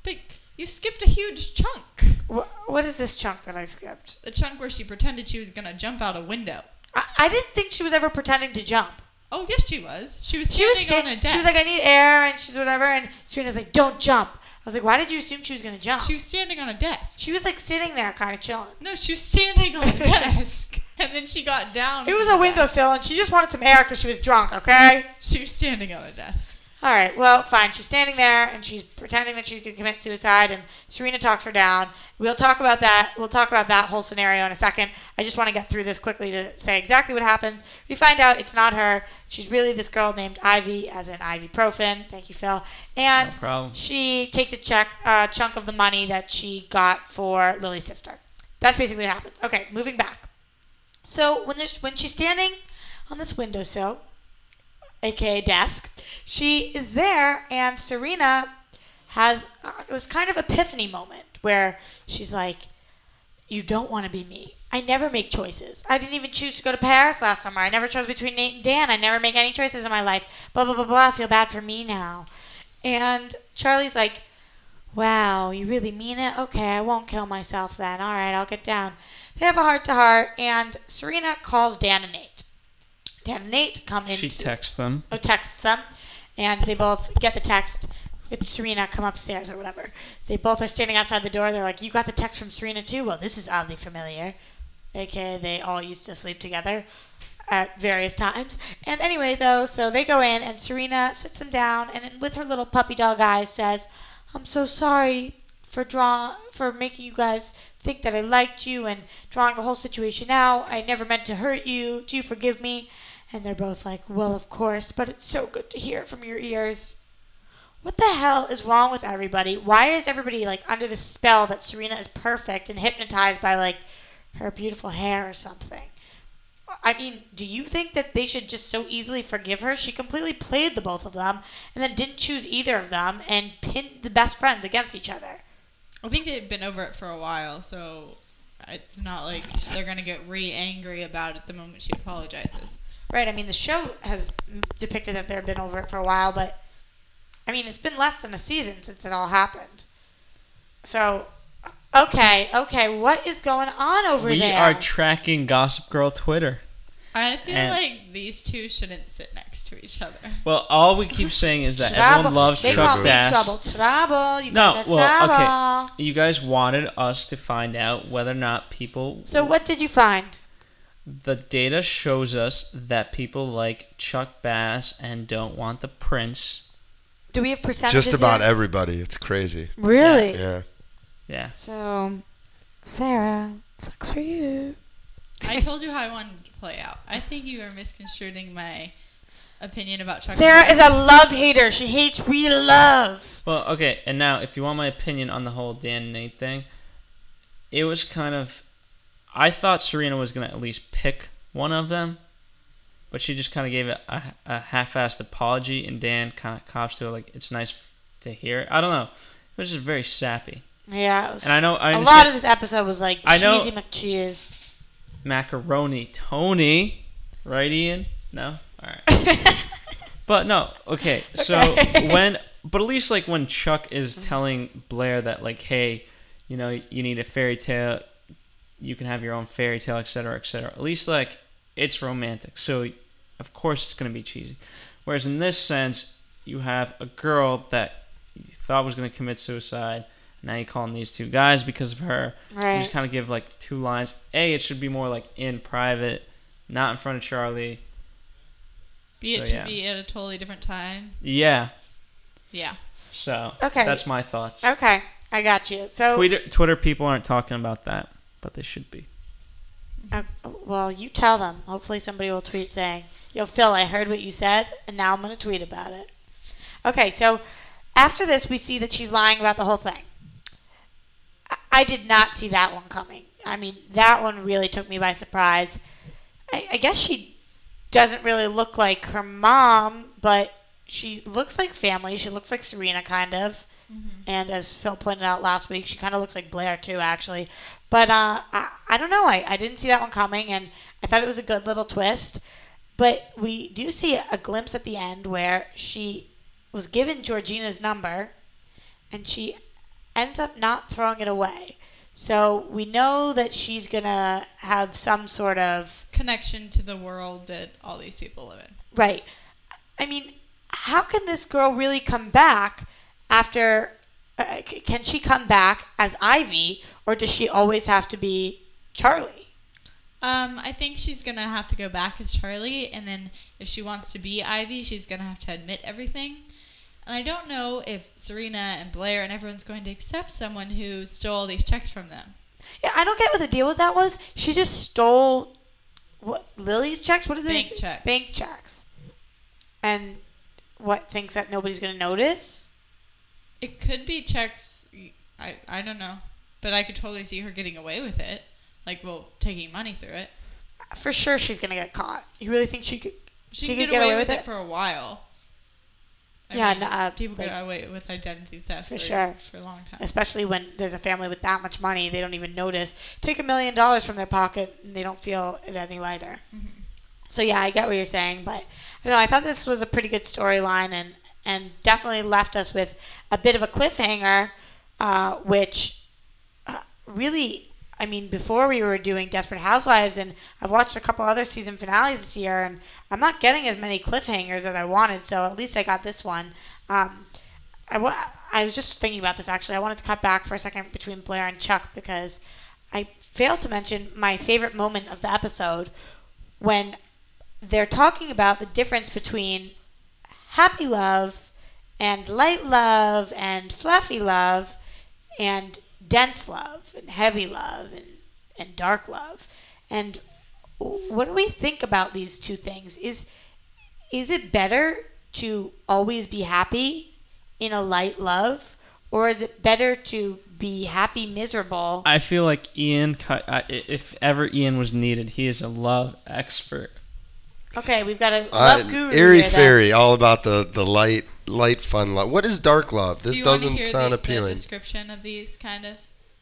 But you skipped a huge chunk. Wh- what is this chunk that I skipped? The chunk where she pretended she was gonna jump out a window. I, I didn't think she was ever pretending to jump. Oh yes, she was. She was She was, standing on a desk. she was like, I need air, and she's whatever. And Serena's like, don't jump. I was like, why did you assume she was gonna jump? She was standing on a desk. She was like sitting there, kind of chilling. No, she was standing on a desk, and then she got down. It was a windowsill, and she just wanted some air because she was drunk. Okay. She was standing on a desk. All right. Well, fine. She's standing there, and she's pretending that she could commit suicide, and Serena talks her down. We'll talk about that. We'll talk about that whole scenario in a second. I just want to get through this quickly to say exactly what happens. We find out it's not her. She's really this girl named Ivy, as in ibuprofen. Thank you, Phil. And No problem. she takes a check, uh, chunk of the money that she got for Lily's sister. That's basically what happens. Okay, moving back. So when there's when she's standing on this windowsill, aka desk, she is there, and Serena has uh, this kind of epiphany moment where she's like, "You don't want to be me. I never make choices. I didn't even choose to go to Paris last summer. I never chose between Nate and Dan. I never make any choices in my life. Blah blah blah blah. I feel bad for me now." And Charlie's like, Wow, you really mean it? Okay, I won't kill myself then. All right, I'll get down. They have a heart to heart, and Serena calls Dan and Nate. And Nate come in. She texts them. oh, texts them, and they both get the text. It's Serena, come upstairs or whatever. They both are standing outside the door. They're like, You got the text from Serena too? Well, this is oddly familiar. Okay, they all used to sleep together at various times. And anyway, though, so they go in, and Serena sits them down, and with her little puppy dog eyes says, "I'm so sorry for draw for making you guys think that I liked you and drawing the whole situation out. I never meant to hurt you. Do you forgive me?" And they're both like, "Well, of course, but it's so good to hear from your ears." What the hell is wrong with everybody? Why is everybody like under the spell that Serena is perfect and hypnotized by like her beautiful hair or something? I mean, do you think that they should just so easily forgive her? She completely played the both of them and then didn't choose either of them and pinned the best friends against each other. I think they've been over it for a while, so it's not like they're gonna get re angry about it the moment she apologizes. Right, I mean, the show has depicted that they've been over it for a while, but I mean, it's been less than a season since it all happened. So, okay, okay, what is going on over we there? We are tracking Gossip Girl Twitter. I feel And- like these two shouldn't sit next to each other. Well, all we keep saying is that trouble. everyone loves they Chuck call Bass. trouble, trouble. You No, guys are well, okay. trouble. You guys wanted us to find out whether or not people. So, what did you find? The data shows us that people like Chuck Bass and don't want the Prince. Do we have percentages? Just about here? everybody. It's crazy. Really? Yeah. Yeah. So, Sarah, sucks for you. I told you how I wanted to play out. I think you are misconstruing my opinion about Chuck. Sarah Norris. is a love hater. She hates real love. Well, okay, and now if you want my opinion on the whole Dan and Nate thing, it was kind of I thought Serena was gonna at least pick one of them, but she just kind of gave it a, a half-assed apology, and Dan kind of cops to it like it's nice to hear. it. I don't know, it was just very sappy. Yeah, it was, And I know I a lot of this episode was like I know- cheesy McCheese. macaroni Tony, right, Ian? No, all right. But no, okay. So Okay. when, but at least like when Chuck is mm-hmm. telling Blair that like, hey, you know, you need a fairy tale, you can have your own fairy tale, etc., etc. At least like it's romantic. So of course it's gonna be cheesy. Whereas in this sense, you have a girl that you thought was gonna commit suicide. Now you're calling these two guys because of her. You Right. just kind of give like two lines. A, it should be more like in private, not in front of Charlie. B, it should yeah. be at a totally different time. Yeah. Yeah. So Okay. that's my thoughts. Okay, I got you. So, Twitter Twitter people aren't talking about that, but they should be. uh, well, you tell them. Hopefully, somebody will tweet saying, "Yo, Phil, I heard what you said, and now I'm going to tweet about it." Okay, so after this, we see that she's lying about the whole thing. I, I did not see that one coming. I mean, that one really took me by surprise. I, I guess she doesn't really look like her mom, but she looks like family. She looks like Serena, kind of. And as Phil pointed out last week, she kind of looks like Blair too, actually. But uh, I, I don't know. I, I didn't see that one coming, and I thought it was a good little twist. But we do see a glimpse at the end where she was given Georgina's number, and she ends up not throwing it away. So we know that she's gonna have some sort of Connection to the world that all these people live in. Right. I mean, how can this girl really come back after? Uh, c- can she come back as Ivy, or does she always have to be Charlie? Um, I think she's gonna have to go back as Charlie, and then if she wants to be Ivy, she's gonna have to admit everything. And I don't know if Serena and Blair and everyone's going to accept someone who stole these checks from them. Yeah, I don't get what the deal with that was. She just stole what Lily's checks. What are they? Bank checks. Bank checks. And what thinks that nobody's gonna notice? It could be checks. I I don't know, but I could totally see her getting away with it, like well, taking money through it. For sure, she's gonna get caught. You really think she could? She, She could get, away, with it? for a while. I Yeah, mean, no, uh, people like- get away with identity theft For for, sure. for a long time. especially when there's a family with that much money, they don't even notice. Take a million dollars from their pocket and they don't feel it any lighter. So yeah, I get what you're saying, but I don't know. I thought this was a pretty good storyline and and definitely left us with a bit of a cliffhanger, uh, which uh, really. I mean, before we were doing Desperate Housewives, and I've watched a couple other season finales this year, and I'm not getting as many cliffhangers as I wanted. So at least I got this one. Um, I, wa- I was just thinking about this actually. I wanted to cut back for a second between Blair and Chuck because I failed to mention my favorite moment of the episode when they're talking about the difference between happy love and light love and fluffy love and dense love and heavy love and, and dark love. And what do we think about these two things? Is is it better to always be happy in a light love, or is it better to be happy miserable? I feel like Ian, uh, if ever Ian was needed, he is a love expert. Okay, we've got a Uh, guru airy here then. fairy, all about the the light, light, fun love. What is dark love? This Do This you want to doesn't hear sound the, the appealing. description of these kind of?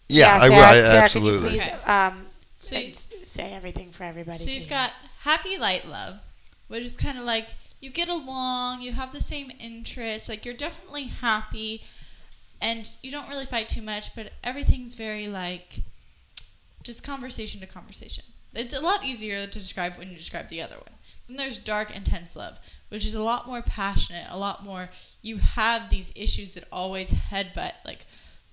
yeah, I, Sarah, I, Sarah, absolutely. Can you Okay. um, So you- say everything for everybody. So you've hear. got happy light love, which is kind of like you get along, you have the same interests, like you're definitely happy, and you don't really fight too much, but everything's very like just conversation to conversation. It's a lot easier to describe when you describe the other one. Then there's dark, intense love, which is a lot more passionate, a lot more. You have these issues that always headbutt, like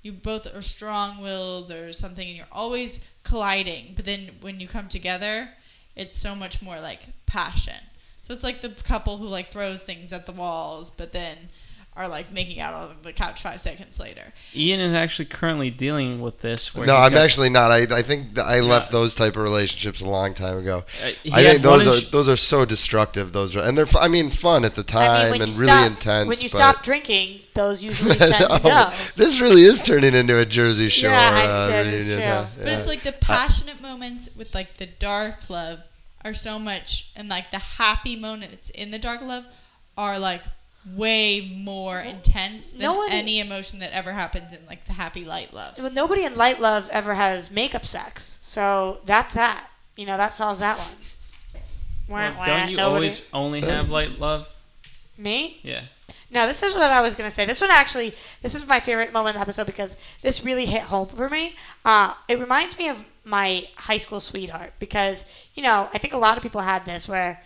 you both are strong willed or something and you're always colliding but then when you come together it's so much more like passion. So it's like the couple who like throws things at the walls, but then are like making out on the couch five seconds later. Ian is actually currently dealing with this. Where No, I'm got- actually not. I, I think I left Yeah. those type of relationships a long time ago. Uh, I think those are ins- those are so destructive. Those are and they're I mean fun at the I time mean, and really stop, intense. When you but stop drinking, those usually tend to go. this really is turning into a Jersey Shore Yeah, I- uh, that is reunion. true. huh? But it's like the passionate moments with like the dark love are so much, and like the happy moments in the dark love are like way more intense than No one- any emotion that ever happens in like the happy light love. Well, nobody in light love ever has makeup sex, so that's that. You know, that solves that one. Wah, Well, wah, don't you nobody- always only have light love? me? Yeah. No, this is what I was gonna say. This one actually, this is my favorite moment of the episode because this really hit home for me. Uh, it reminds me of my high school sweetheart because you know I think a lot of people had this where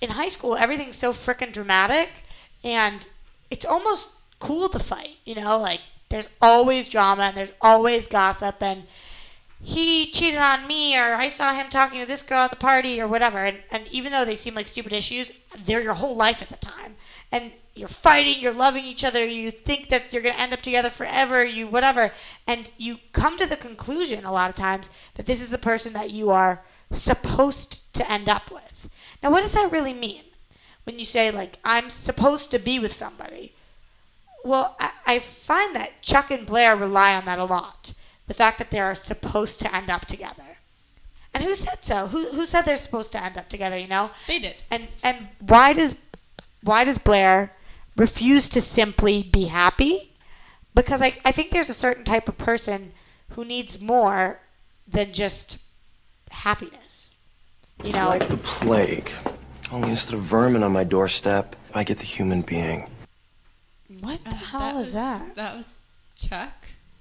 in high school everything's so freaking dramatic and it's almost cool to fight. You know, like there's always drama and there's always gossip and he cheated on me or I saw him talking to this girl at the party or whatever. And, and even though they seem like stupid issues, they're your whole life at the time. And you're fighting, you're loving each other, you think that you're going to end up together forever, you whatever. And you come to the conclusion a lot of times that this is the person that you are supposed to end up with. Now, what does that really mean? When you say, like, I'm supposed to be with somebody. Well, I, I find that Chuck and Blair rely on that a lot. The fact that they are supposed to end up together. And who said so? Who, who said they're supposed to end up together, you know? They did. And and why does why does Blair refuse to simply be happy? Because I, I think there's a certain type of person who needs more than just happiness. You It's know, like the plague. Only instead of vermin on my doorstep, I get the human being. what the Uh, hell was, that? That was Chuck.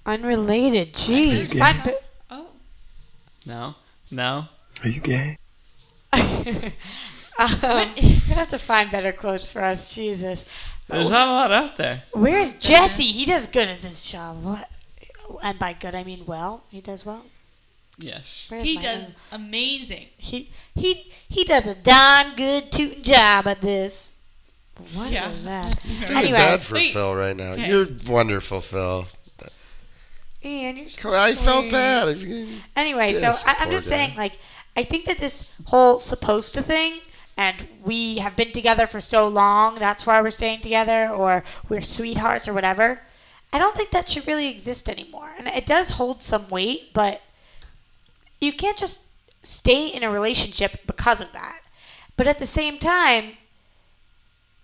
Unrelated. Jeez. gay? Find bi- Oh, No. No. Are you gay? um, you have to find better quotes for us. Jesus. There's not a lot out there. Where's Jesse? He does good at this job. What? And by good, I mean well. He does well. Yes. Where's he my does own- amazing. He he he does a darn good tootin' job at this. What is Yeah, that? that's very- Feeling Anyway. bad for Wait. Phil right now. Okay. You're wonderful, Phil. Ian, you're so Come on, I felt sweet. bad. I was getting- Anyway, so I, I'm poor just guy. saying, like, I think that this whole supposed to thing, and we have been together for so long, that's why we're staying together, or we're sweethearts or whatever. I don't think that should really exist anymore. And it does hold some weight, but you can't just stay in a relationship because of that. But at the same time,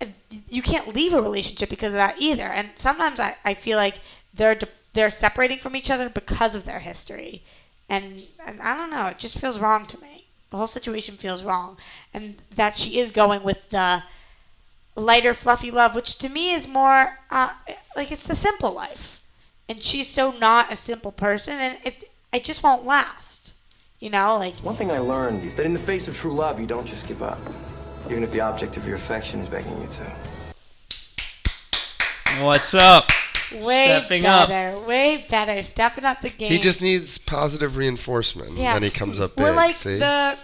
uh, you can't leave a relationship because of that either. And sometimes I, I feel like they're de- they're separating from each other because of their history, and, and I don't know. It just feels wrong to me. The whole situation feels wrong, and that she is going with the lighter, fluffy love, which to me is more uh, like it's the simple life, and she's so not a simple person, and it it just won't last. You know, like One thing I learned is that in the face of true love, you don't just give up. Even if the object of your affection is begging you to. What's up? way Stepping up. better, way better, stepping up the game. He just needs positive reinforcement Yeah. when he comes up big. We're like see? the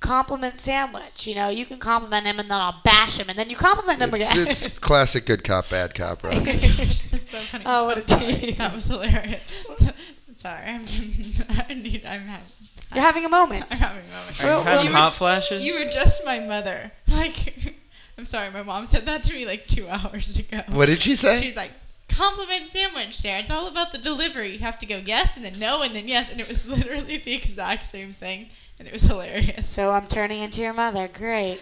compliment sandwich. You know, you can compliment him and then I'll bash him, and then you compliment him it's, again. it's classic good cop, bad cop, right? So. Oh, what a I'm sorry. team. That was hilarious. Sorry, I'm, I need, I'm having, You're having a moment. I'm having a moment. Are you Well, having you hot were- flashes? You were just my mother. Like, I'm sorry, my mom said that to me like two hours ago. what did she say? She's like, compliment sandwich, Sarah. It's all about the delivery. You have to go yes and then no and then yes. And it was literally the exact same thing. And it was hilarious. So I'm turning into your mother. Great.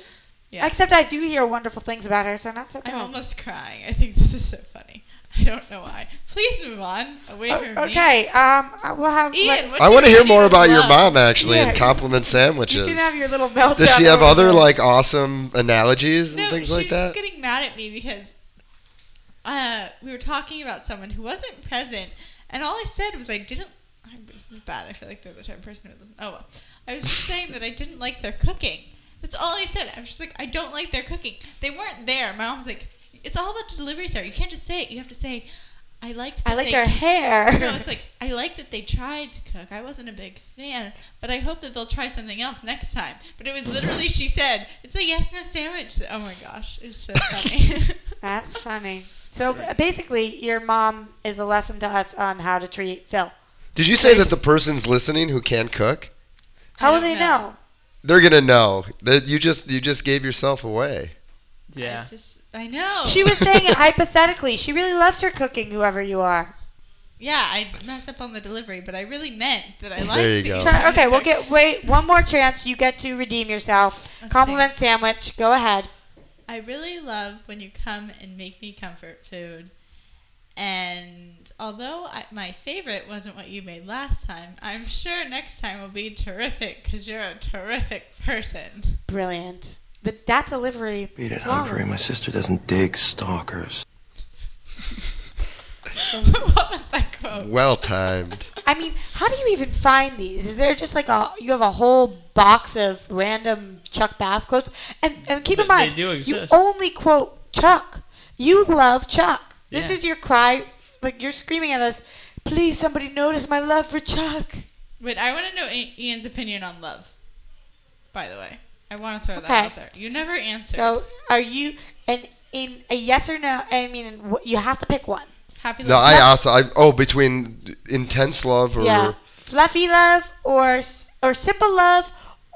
Yeah. Except I do hear wonderful things about her, so not so I'm almost crying. I think this is so funny. I don't know why. Please move on away O- from me. Okay. Um, I- we'll have. Ian, let- I want to hear more meaning of about your love? mom actually Yeah. and compliment sandwiches. you sandwiches. can have your little meltdown. Does she have over other there. like awesome analogies and No, things she like was that? just getting mad at me because uh, we were talking about someone who wasn't present, and all I said was I didn't. I, this is bad. I feel like they're the type of person who. Oh well, I was just saying that I didn't like their cooking. That's all I said. I was just like, I don't like their cooking. They weren't there. My mom was like, it's all about the delivery, sir. You can't just say it. You have to say, I liked. I that like they their hair. No, it's like I like that they tried to cook. I wasn't a big fan, but I hope that they'll try something else next time. But it was literally she said, "It's a yes no sandwich." Oh my gosh, it's so funny. That's funny. So basically, your mom is a lesson to us on how to treat Phil. Did you say that the person's listening who can't cook? How will they know. know? They're gonna know that you just you just gave yourself away. Yeah. I just I know. She was saying it hypothetically. She really loves her cooking, whoever you are. Yeah, I messed up on the delivery, but I really meant that I like. There you go. Try- okay, we'll get wait one more chance. You get to redeem yourself. Let's Compliment sandwich. Go ahead. I really love when you come and make me comfort food. And although I, my favorite wasn't what you made last time, I'm sure next time will be terrific because you're a terrific person. Brilliant. The, that delivery. Beat it, flawless. Humphrey. My sister doesn't dig stalkers. what was that quote? Well timed. I mean, how do you even find these? Is there just like a you have a whole box of random Chuck Bass quotes? And and keep in They- they mind, do you only quote Chuck. You love Chuck. This is your cry. Like you're screaming at us. Please, somebody notice my love for Chuck. Wait, I want to know Ian's opinion on love. By the way, I want to throw that out there. You never answered. So, are you and in a yes or no? I mean, you have to pick one. happy. No, I also I oh between intense love or Yeah, fluffy love or or simple love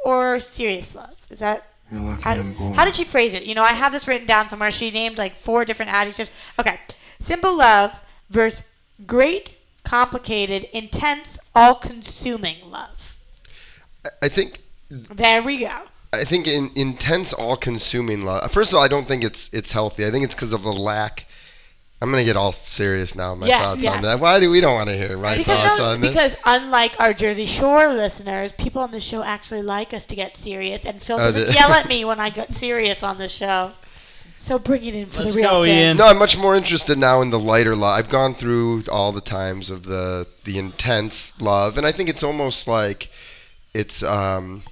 or serious love. Is that how, I'm how did she phrase it? You know, I have this written down somewhere. She named like four different adjectives. Okay, simple love versus great, complicated, intense, all-consuming love. I think There we go. I think in intense, all-consuming love. First of all, I don't think it's it's healthy. I think it's because of a lack. I'm gonna get all serious now. My Yes, thoughts yes. on that. Why do we don't want to hear my Because, thoughts no, on this? because unlike our Jersey Shore listeners, people on the show actually like us to get serious, and Phil Oh, doesn't the- yell at me when I get serious on the show. So bring it in for Let's the real go, thing. Ian. No, I'm much more interested now in the lighter love. I've gone through all the times of the the intense love, and I think it's almost like it's um,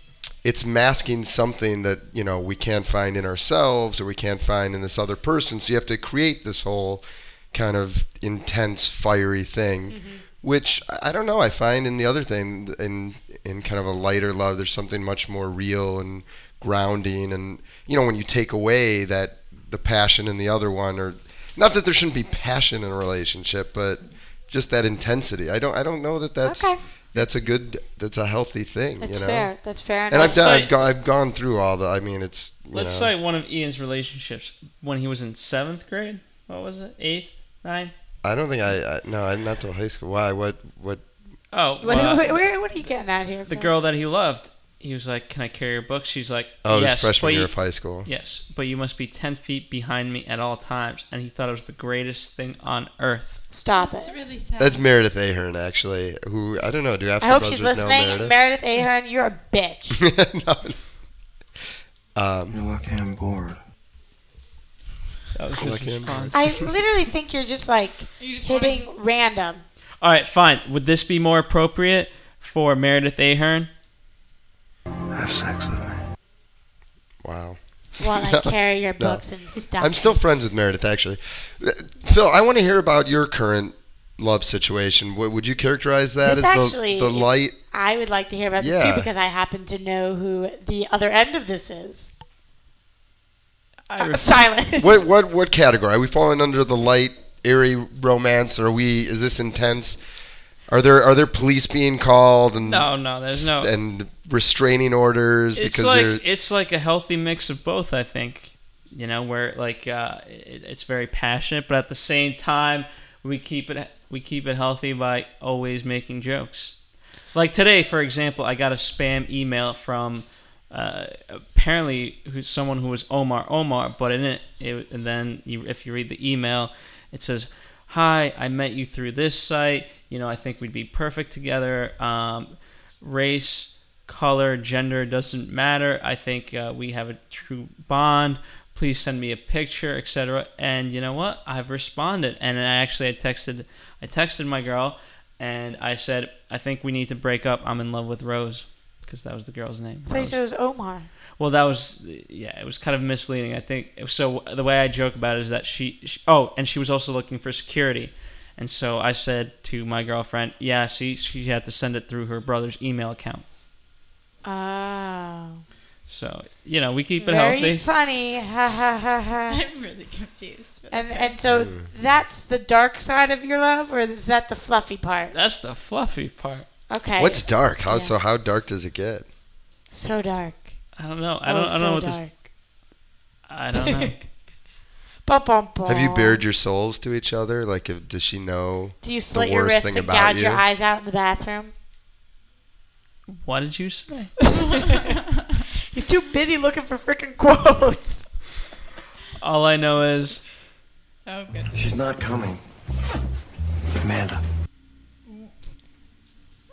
it's masking something that you know we can't find in ourselves or we can't find in this other person. So you have to create this whole kind of intense, fiery thing, Mm-hmm. which I don't know. I find in the other thing, in in kind of a lighter love, there's something much more real and grounding, and you know when you take away that the passion in the other one, or not that there shouldn't be passion in a relationship, but just that intensity. I don't I don't know that that's Okay. That's a good that's a healthy thing. That's you know. fair. That's fair. And. I've, done, Let's I've, gone, I've gone through all the. I mean, it's. You Let's know, cite one of Ian's relationships when he was in seventh grade. What was it? Eighth, ninth? I don't think I. I no, I'm not till high school. Why? What? What? Oh, what, well, what, where, what are you getting at here? the girl that he loved. He was like, "Can I carry your books?" She's like, Oh, it was "Yes, freshman year you, of high school. yes, but you must be ten feet behind me at all times." And he thought it was the greatest thing on earth. Stop It's it. really sad. That's Meredith Ahern, actually. Who I don't know. Do After I hope she's listening. Meredith? Meredith Ahern, you're a bitch. no. Um, You're lucky I'm bored. That was his Like response. I literally think you're just like You just hitting random. All right, fine. Would this be more appropriate for Meredith Ahern? Have sex with me. wow. While I carry your No. books and stuff. I'm still friends with Meredith, actually. Phil, I want to hear about your current love situation. What would you characterize that This as the, actually- the light? I would like to hear about this too because I happen to know who the other end of this is. I Uh, ref- silence. What what what category? Are we falling under the light, airy romance? Or are we? Is this intense? Are there are there police being called and no, no, there's no. and restraining orders it's because like they're it's like a healthy mix of both. I think you know where like uh, it, it's very passionate, but at the same time we keep it we keep it healthy by always making jokes. Like today, for example, I got a spam email from uh, apparently who's someone who was Omar Omar, but in it, it and then you, if you read the email, it says, "Hi, I met you through this site. You know, I think we'd be perfect together. Um, race, color, gender doesn't matter. I think uh, we have a true bond. Please send me a picture, etc." And you know what? I've responded, and I actually I texted I texted my girl, and I said, "I think we need to break up. I'm in love with Rose." Because that was the girl's name. I thought you said it was Omar. Well, that was yeah, it was kind of misleading. I think so. The way I joke about it is that she, she oh, and she was also looking for security, And so I said to my girlfriend, "Yeah, see, she had to send it through her brother's email account." Oh. So you know, we keep it healthy. Very healthy. funny. Ha ha ha ha. I'm really confused. And okay. and so that's the dark side of your love, or is that the fluffy part? That's the fluffy part. Okay. What's dark? How Yeah. so? How dark does it get? so dark? I don't know. I Oh, don't. I don't know so what this. I don't know. Bum, bum, bum. Have you bared your souls to each other? Like, if, does she know? Do you slit your worst wrists and about gouge your eyes out in the bathroom? what did you say? You're too busy looking for freaking quotes. All I know is oh, good. She's not coming. Amanda.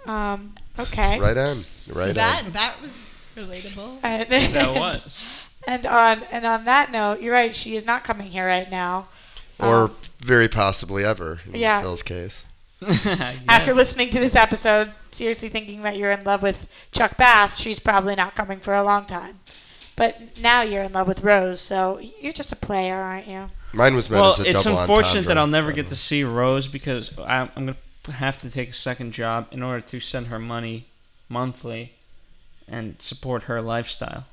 Um. Okay. Right on. Right that on. that was relatable. And, that was. And on and on that note, you're right. She is not coming here right now. Or Um, very possibly ever in Yeah. Phil's case. after listening to this episode, seriously thinking that you're in love with Chuck Bass, she's probably not coming for a long time. But now you're in love with Rose, so you're just a player, aren't you? Mine was meant well, as a it's double unfortunate that. I'll never get to see Rose because I'm, I'm gonna have to take a second job in order to send her money monthly and support her lifestyle.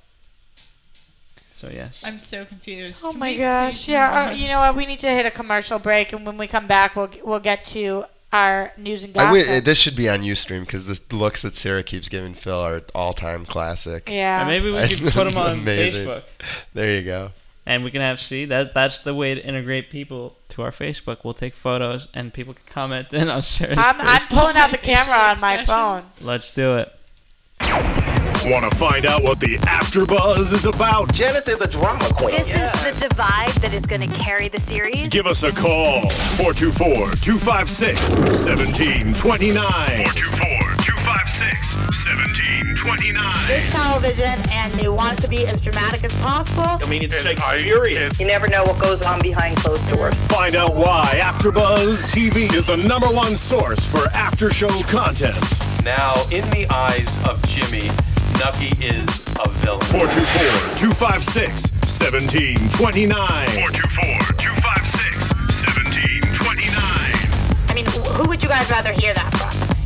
So yes. I'm so confused. Oh Can my we gosh! please Yeah, uh, you know what? We need to hit a commercial break, and when we come back, we'll we'll get to our news and I gossip. wi- this should be on Ustream because the looks that Sarah keeps giving Phil are all-time classic. yeah. And maybe we could put them on Amazing. Facebook, There you go. And we can have see that that's the way to integrate people to our Facebook. We'll take photos, and people can comment then on Sarah's I'm, I'm pulling out the camera on my phone. Let's do it. Want to find out what the AfterBuzz is about? Janice is a drama queen. This is the divide that is going to carry the series. Give us a call. 424-256-1729. 424-256-1729. It's television and they want it to be as dramatic as possible. I mean, it's Shakespearean. You never know what goes on behind closed doors. Find out why AfterBuzz TV is the number one source for after-show content. Now, in the eyes of Jimmy, Nucky is a villain. 424-256-1729. 424-256-1729. I mean, who would you guys rather hear that from?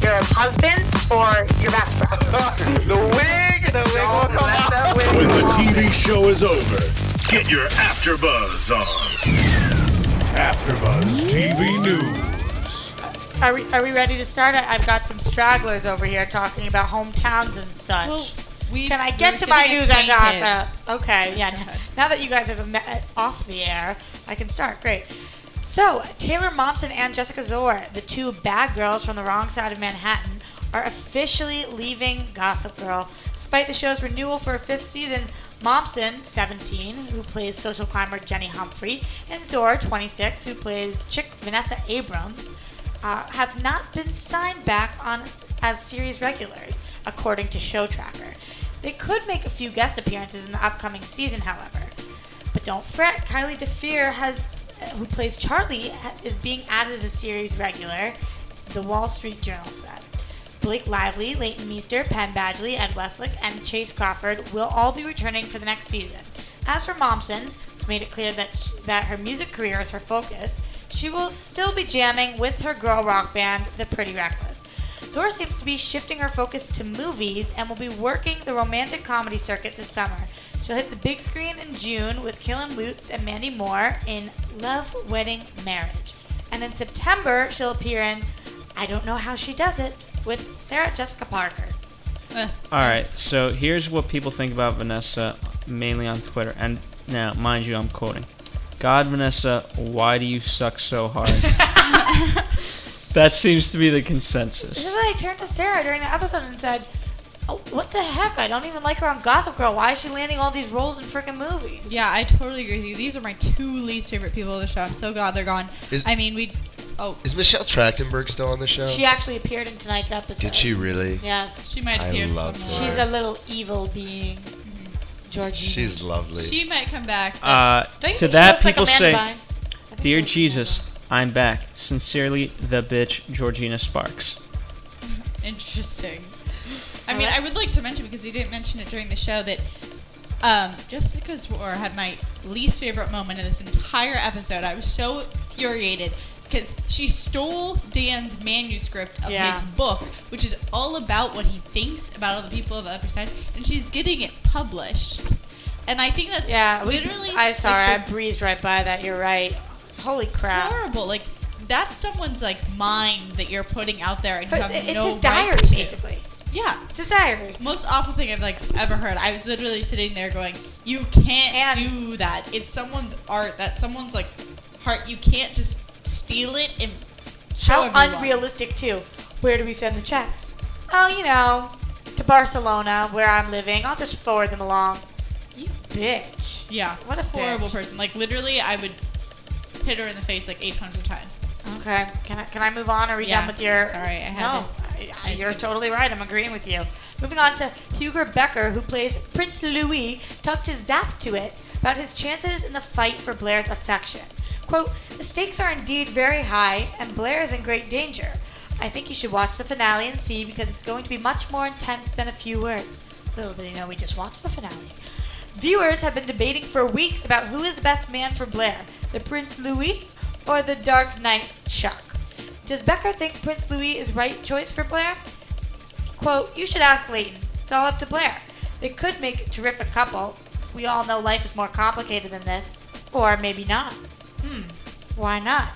Your husband or your best friend? the wig! The wig will come out. When the TV show is over, get your AfterBuzz on. AfterBuzz TV News. Are we are we ready to start? I, I've got some stragglers over here talking about hometowns and such. Well, we, Can I get to my getting news and gossip? Uh, okay, yeah. Now that you guys have met off the air, I can start. Great. So, Taylor Momsen and Jessica Szohr, the two bad girls from the wrong side of Manhattan, are officially leaving Gossip Girl. Despite the show's renewal for a fifth season, Momsen, 17, who plays social climber Jenny Humphrey, and Szohr, 26, who plays chick Vanessa Abrams, uh, have not been signed back on as series regulars, according to Show Tracker. They could make a few guest appearances in the upcoming season, however. But don't fret, Kaylee DeFer has, who plays Charlie, is being added as a series regular. The Wall Street Journal said. Blake Lively, Leighton Meester, Penn Badgley, Ed Westwick, and Chace Crawford will all be returning for the next season. As for Momsen, who's made it clear that sh- that her music career is her focus, she will still be jamming with her girl rock band, The Pretty Reckless. Zora seems to be shifting her focus to movies and will be working the romantic comedy circuit this summer. She'll hit the big screen in June with Kellan Lutz and Mandy Moore in Love, Wedding, Marriage. And in September, she'll appear in I Don't Know How She Does It with Sarah Jessica Parker. Uh, All right, so here's what people think about Vanessa, mainly on Twitter. And now, mind you, I'm quoting God, Vanessa, why do you suck so hard? that seems to be the consensus. This consensus. is why I turned to Sarah during the episode and said, oh, What the heck? I don't even like her on Gossip Girl. Why is she landing all these roles in freaking movies? yeah, I totally agree with you. These are my two least favorite people of the show. I'm so glad they're gone. Is- I mean, we. Oh, Is Michelle Trachtenberg still on the show? She actually appeared in tonight's episode. Did she really? Yes. she might I appear love somewhere. her. She's a little evil being. Georgina. She's lovely. She might come back. but- Uh, Don't you to think she that, looks like people Amanda say, Bynes? I think Dear she looks Jesus, I'm back. Sincerely, the bitch, Georgina Sparks. Interesting. I mean. I would like to mention because we didn't mention it during the show that um, Jessica Szohr had my least favorite moment in this entire episode. I was so infuriated because she stole Dan's manuscript of Yeah. his book, which is all about what he thinks about all the people of the other side, and she's getting it published. And I think that's Yeah, we, literally. I'm sorry, I like, the breezed right by that. You're right. Holy crap. horrible. Like that's someone's like mind that you're putting out there, and you have it's no his diary, right to. basically. Yeah, his diary. most awful thing I've like ever heard. I was literally sitting there going, "You can't And- do that. It's someone's art. That's someone's like heart. You can't just steal it and show How everyone." unrealistic, too. Where do we send the checks? Oh, you know, to Barcelona, where I'm living. I'll just forward them along. You bitch. Yeah, What a horrible bitch. person. Like literally, I would hit her in the face like 800 times. Okay. Can I, can I move on? Are we Yeah, done with your... sorry, I had No, to- I, I, you're totally right. I'm agreeing with you. Moving on to Hugo Becker, who plays Prince Louis, talked to Zap2it about his chances in the fight for Blair's affection. Quote, the stakes are indeed very high, and Blair is in great danger. I think you should watch the finale and see because it's going to be much more intense than a few words. Little did he know we just watched the finale. Viewers have been debating for weeks about who is the best man for Blair, the Prince Louis or the Dark Knight Chuck. Does Becker think Prince Louis is right choice for Blair? Quote, you should ask Leighton. It's all up to Blair. They could make a terrific couple. We all know life is more complicated than this. Or maybe not. Hmm, why not?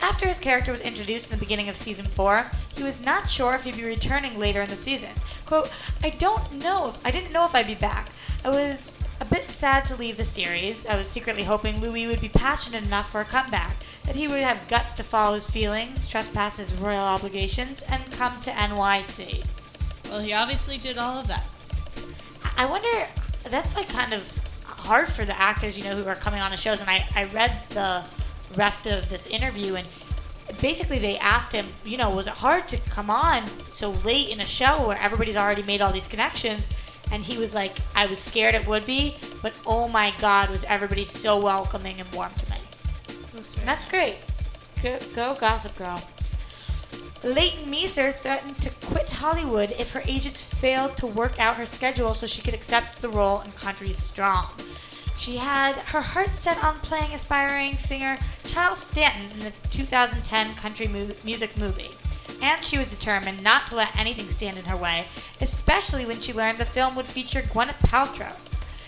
After his character was introduced in the beginning of season 4, he was not sure if he'd be returning later in the season. Quote, I don't know if I didn't know if I'd be back. I was a bit sad to leave the series. I was secretly hoping Louis would be passionate enough for a comeback, that he would have guts to follow his feelings, trespass his royal obligations, and come to NYC. Well, he obviously did all of that. I wonder, that's like kind of hard for the actors, you know, who are coming on the shows. And I, I read the rest of this interview, and basically they asked him, you know, was it hard to come on so late in a show where everybody's already made all these connections? And he was like, I was scared it would be, but oh my God, was everybody so welcoming and warm to me. That's great. Go, go Gossip Girl. Leighton Meester threatened to quit Hollywood if her agents failed to work out her schedule so she could accept the role in Country Strong. She had her heart set on playing aspiring singer Chiles Stanton in the 2010 country mu- music movie. And she was determined not to let anything stand in her way, especially when she learned the film would feature Gwyneth Paltrow.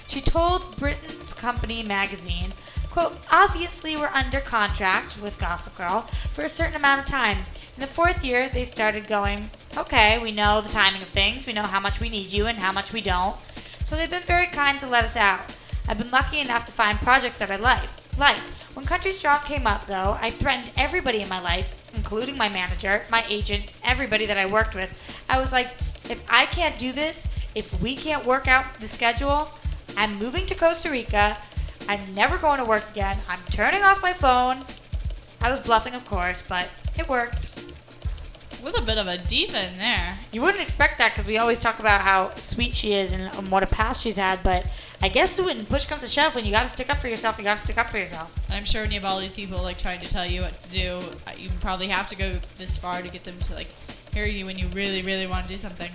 She told Britain's Company magazine, quote, obviously we're under contract with Gossip Girl for a certain amount of time. In the fourth year, they started going, okay, we know the timing of things, we know how much we need you and how much we don't. So they've been very kind to let us out. I've been lucky enough to find projects that I like. Like, when Country Strong came up, though, I threatened everybody in my life, including my manager, my agent, everybody that I worked with. I was like, if I can't do this, if we can't work out the schedule, I'm moving to Costa Rica. I'm never going to work again. I'm turning off my phone. I was bluffing, of course, but it worked. With a bit of a diva in there. You wouldn't expect that because we always talk about how sweet she is and um, what a past she's had, but I guess when push comes to shove, when you gotta stick up for yourself, you gotta stick up for yourself. And I'm sure when you have all these people like trying to tell you what to do, uh, you probably have to go this far to get them to like hear you when you really, really want to do something.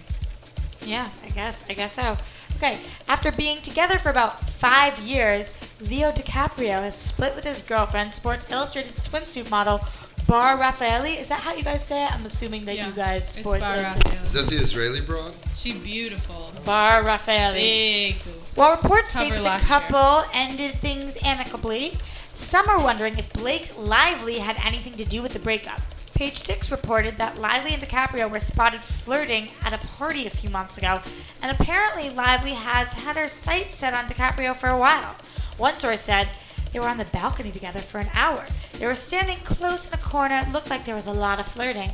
Yeah, I guess. I guess so. Okay, after being together for about five years, Leo DiCaprio has split with his girlfriend, Sports Illustrated swimsuit model Bar Refaeli. Is that how you guys say it? I'm assuming that Yeah, you guys it's Sports Bar Illustrated. Is that the Israeli broad? She beautiful. Bar Refaeli. Big boobs. While reports Cover state that the last year. couple ended things amicably, some are wondering if Blake Lively had anything to do with the breakup. Page Six reported that Lively and DiCaprio were spotted flirting at a party a few months ago, and apparently Lively has had her sights set on DiCaprio for a while. One source said they were on the balcony together for an hour. They were standing close in a corner. It looked like there was a lot of flirting.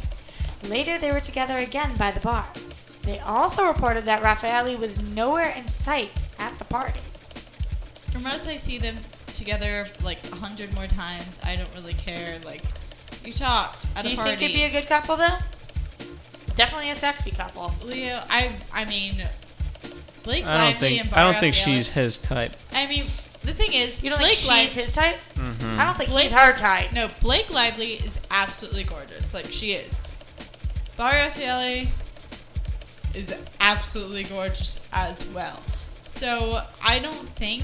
Later, they were together again by the bar. They also reported that Refaeli was nowhere in sight at the party. Us, I see them together like a hundred more times. I don't really care. Like, you talked at Do a you think it'd be a good couple though? Definitely a sexy couple. Leo, I, I mean, Blake I don't Lively think and I don't think Refaeli- she's his type. I mean, the thing is, You don't Blake think Li- she's his type? Mhm. I don't think Blake- he's her type. No, Blake Lively is absolutely gorgeous. Like she is. Bar Refaeli is absolutely gorgeous as well. So I don't think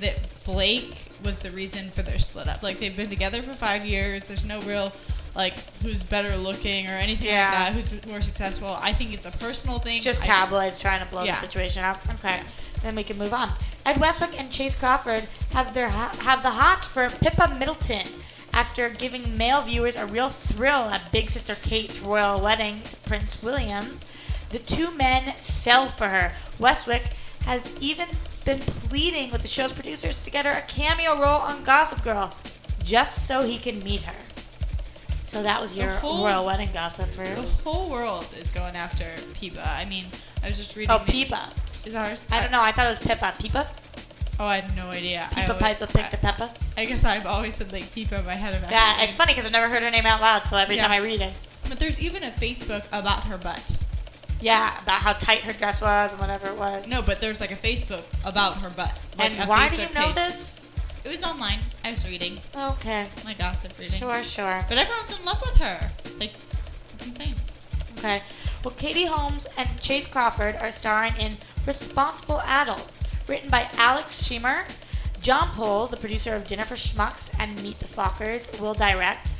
that Blake was the reason for their split up. Like they've been together for five years. There's no real like who's better looking or anything Yeah. like that. Who's more successful? I think it's a personal thing. It's just I- tabloids trying to blow Yeah. the situation up. Okay, then we can move on. Ed Westwick and Chace Crawford have their ha- have the hots for Pippa Middleton after giving male viewers a real thrill at Big Sister Kate's royal wedding to Prince William. The two men fell for her. Westwick has even been pleading with the show's producers to get her a cameo role on Gossip Girl, just so he can meet her. So that was your whole- royal wedding gossip for The whole world is going after Pipa. I mean, I was just reading. Oh, the- Pipa. Is ours? I don't know. I thought it was Pippa. Pippa? Oh, I have no idea. I Pippa always- Piper picked a Peppa. I guess I've always said like Pipa in my head. Yeah, it's funny because I've never heard her name out loud, so every Yeah. time I read it. But there's even a Facebook about her butt. Yeah, about how tight her dress was and whatever it was. No, but there's like a Facebook about her butt. Like And why do you Facebook know page. this? It was online. I was reading. Okay. My gossip reading. Sure, sure. But everyone's in love with her. Like, it's insane. Okay. Well, Katie Holmes and Chace Crawford are starring in Responsible Adults, written by Alex Schimmer. Jon Poll, the producer of Dinner for Schmucks and Meet the Fockers, will direct.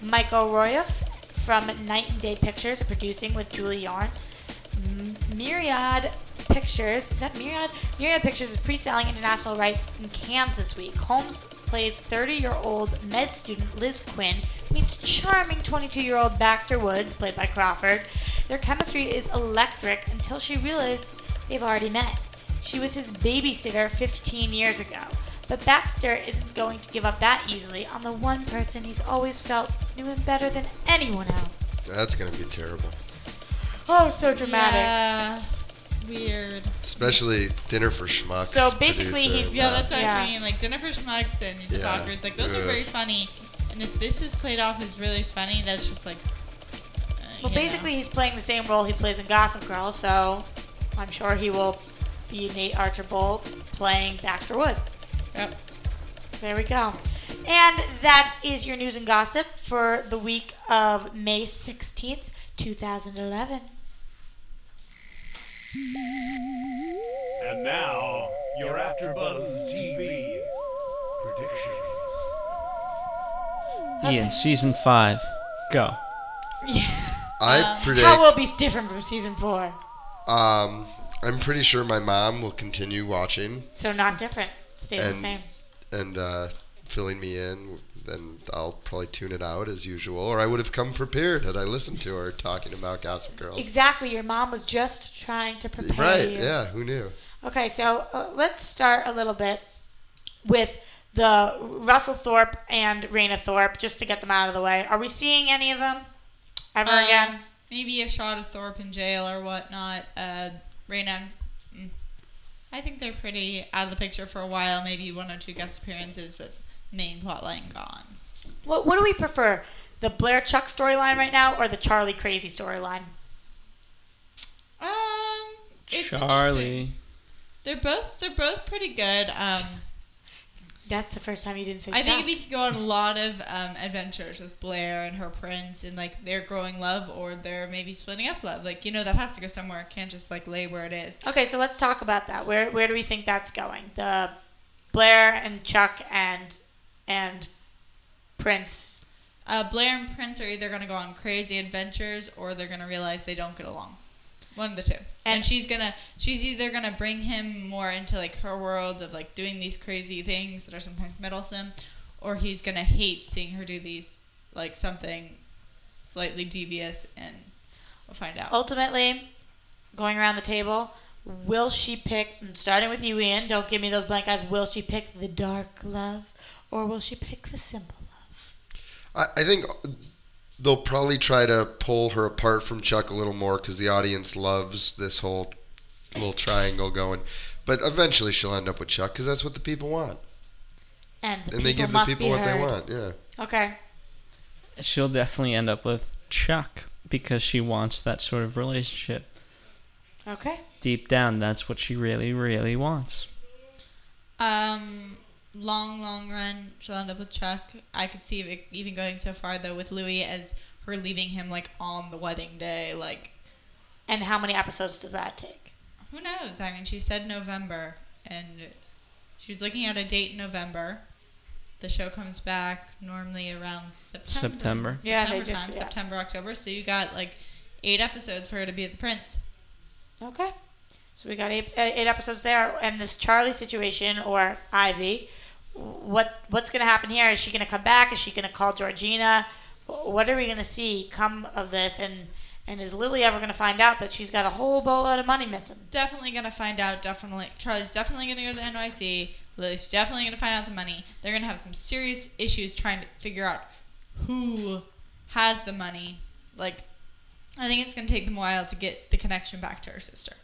Michael Roiff from Night and Day Pictures, producing with Julie Yorn. Myriad Pictures, is that Myriad? Myriad Pictures is pre-selling international rights in this week. Holmes plays 30-year-old med student Liz Quinn meets charming 22-year-old Baxter Woods, played by Crawford. Their chemistry is electric until she realizes they've already met. She was his babysitter 15 years ago. But Baxter isn't going to give up that easily on the one person he's always felt knew him better than anyone else. That's gonna be terrible. Oh, so dramatic. Yeah. Weird. Especially dinner for schmucks. So basically producer. he's- Yeah, that's what Yeah. I mean. Like Dinner for Schmucks and the Yeah. Fockers, like those are very funny. And if this is played off as really funny, that's just like. uh, Well, you know. basically, he's playing the same role he plays in Gossip Girl, so I'm sure he will be Nate Archibald playing Baxter Wood. Yep. There we go. And that is your news and gossip for the week of May 16th, 2011. And now, your AfterBuzz TV predictions. Ian, season five. Go. Yeah. I predict. How will it be different from season four? Um, I'm pretty sure my mom will continue watching So not different. Stays the same. and uh, filling me in. Then I'll probably tune it out as usual, or I would have come prepared had I listened to her talking about Gossip Girls. Exactly. Your mom was just trying to prepare Right? you. Yeah. Who knew? Okay, so uh, let's start a little bit with the Russell Thorpe and Raina Thorpe, just to get them out of the way. Are we seeing any of them ever Uh, again? Maybe a shot of Thorpe in jail or whatnot. Uh, Raina, mm, I think they're pretty out of the picture for a while. Maybe one or two guest appearances, but main plotline gone. What, what do we prefer? The Blair Chuck storyline right now, or the Charlie Crazy storyline? Um, it's. Charlie. They're both they're both pretty good. Um, That's the first time you didn't say. I think Chuck. we could go on a lot of um, adventures with Blair and her prince, and like their growing love, or their maybe splitting up love. Like you know that has to go somewhere. It can't just like lay where it is. Okay, so let's talk about that. Where where do we think that's going? The Blair and Chuck and and Prince. Uh, Blair and Prince are either gonna go on crazy adventures, or they're gonna realize they don't get along. One of the two. And, And- she's gonna she's either gonna bring him more into like her world of like doing these crazy things that are sometimes meddlesome, or he's gonna hate seeing her do these like something slightly devious, and we'll find out. Ultimately, going around the table, will she pick? Starting with you, Ian. Don't give me those blank eyes. Will she pick the dark love, or will she pick the simple love? I, I think they'll probably try to pull her apart from Chuck a little more because the audience loves this whole little triangle going. But eventually she'll end up with Chuck because that's what the people want. And the and they give the people what they want. Yeah. Okay. She'll definitely end up with Chuck because she wants that sort of relationship. Okay. Deep down, that's what she really, really wants. Um, long, long run, she'll end up with Chuck. I could see it even going so far though with Louis as her leaving him like on the wedding day. Like, And how many episodes does that take? who knows? I mean, she said November, and she was looking at a date in November. the show comes back normally around September. September. Yeah, they September just- time, yeah. September, October. So you got like eight episodes for her to be the prince. Okay. So we got eight, uh, eight episodes there, and this Charlie situation or Ivy. What what's gonna happen here? Is she gonna come back? Is she gonna call Georgina? What are we gonna see come of this? And and is Lily ever gonna find out that she's got a whole boatload of money missing? Definitely gonna find out. Definitely, Charlie's definitely gonna go to the NYC. Lily's definitely gonna find out the money. They're gonna have some serious issues trying to figure out who has the money. Like, I think it's gonna take them a while to get the connection back to her sister.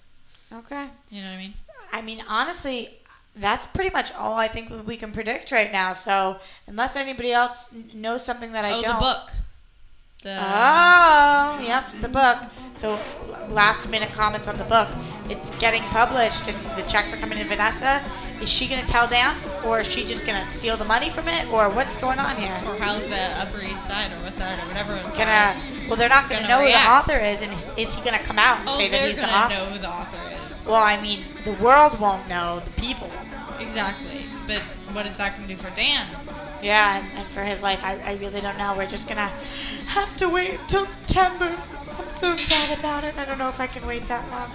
Okay. You know what I mean? I mean, honestly, that's pretty much all I think we can predict right now. So unless anybody else knows something that I oh, don't. Oh, the book. The Oh, yep, the book. So, last minute comments on the book. It's getting published and the checks are coming to Vanessa. Is she going to tell Dan? Or is she just going to steal the money from it? Or what's going on here? Or how's the Upper East Side or West Side or whatever it's Gonna, well, they're not going to Gonna know react. who the author is. And is, is he going to come out and Oh, say that he's the author? they're he's the gonna know who the author is. Well, I mean, the world won't know. The people will. Exactly. But what is that going to do for Dan? Yeah, and, and for his life, I, I really don't know. We're just gonna have to wait until September. I'm so sad about it. I don't know if I can wait that long.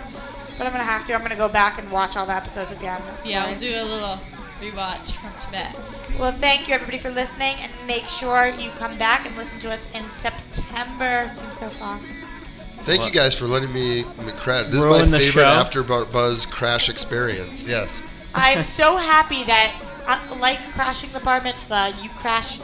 But I'm gonna have to. I'm gonna go back and watch all the episodes again. Yeah, we'll do a little rewatch from Tibet. Well, thank you everybody for listening, and make sure you come back and listen to us in September. Seems so far. Thank you guys for letting me me crash. This Ruin is the my favorite show. after Bu- buzz crash experience. Yes. I'm so happy that, uh, like crashing the bar mitzvah, you crashed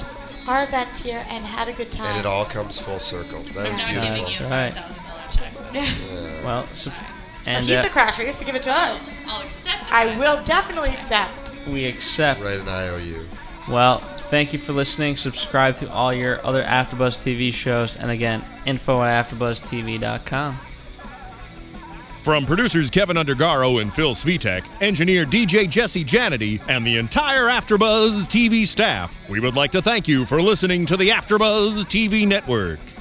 our event here and had a good time. And it all comes full circle. That was not beautiful. giving you a right. $5,000 check. Yeah. Well, so, Well, and he's uh, the crasher. He has to give it to us. I'll accept it. I will definitely accept. we accept. Write an IOU. Well, thank you for listening. Subscribe to all your other AfterBuzz TV shows, and again, info at AfterBuzzTV.com. From producers Keven Undergaro and Phil Svitek, engineer DJ Jesse Janity, and the entire AfterBuzz TV staff, we would like to thank you for listening to the AfterBuzz TV network.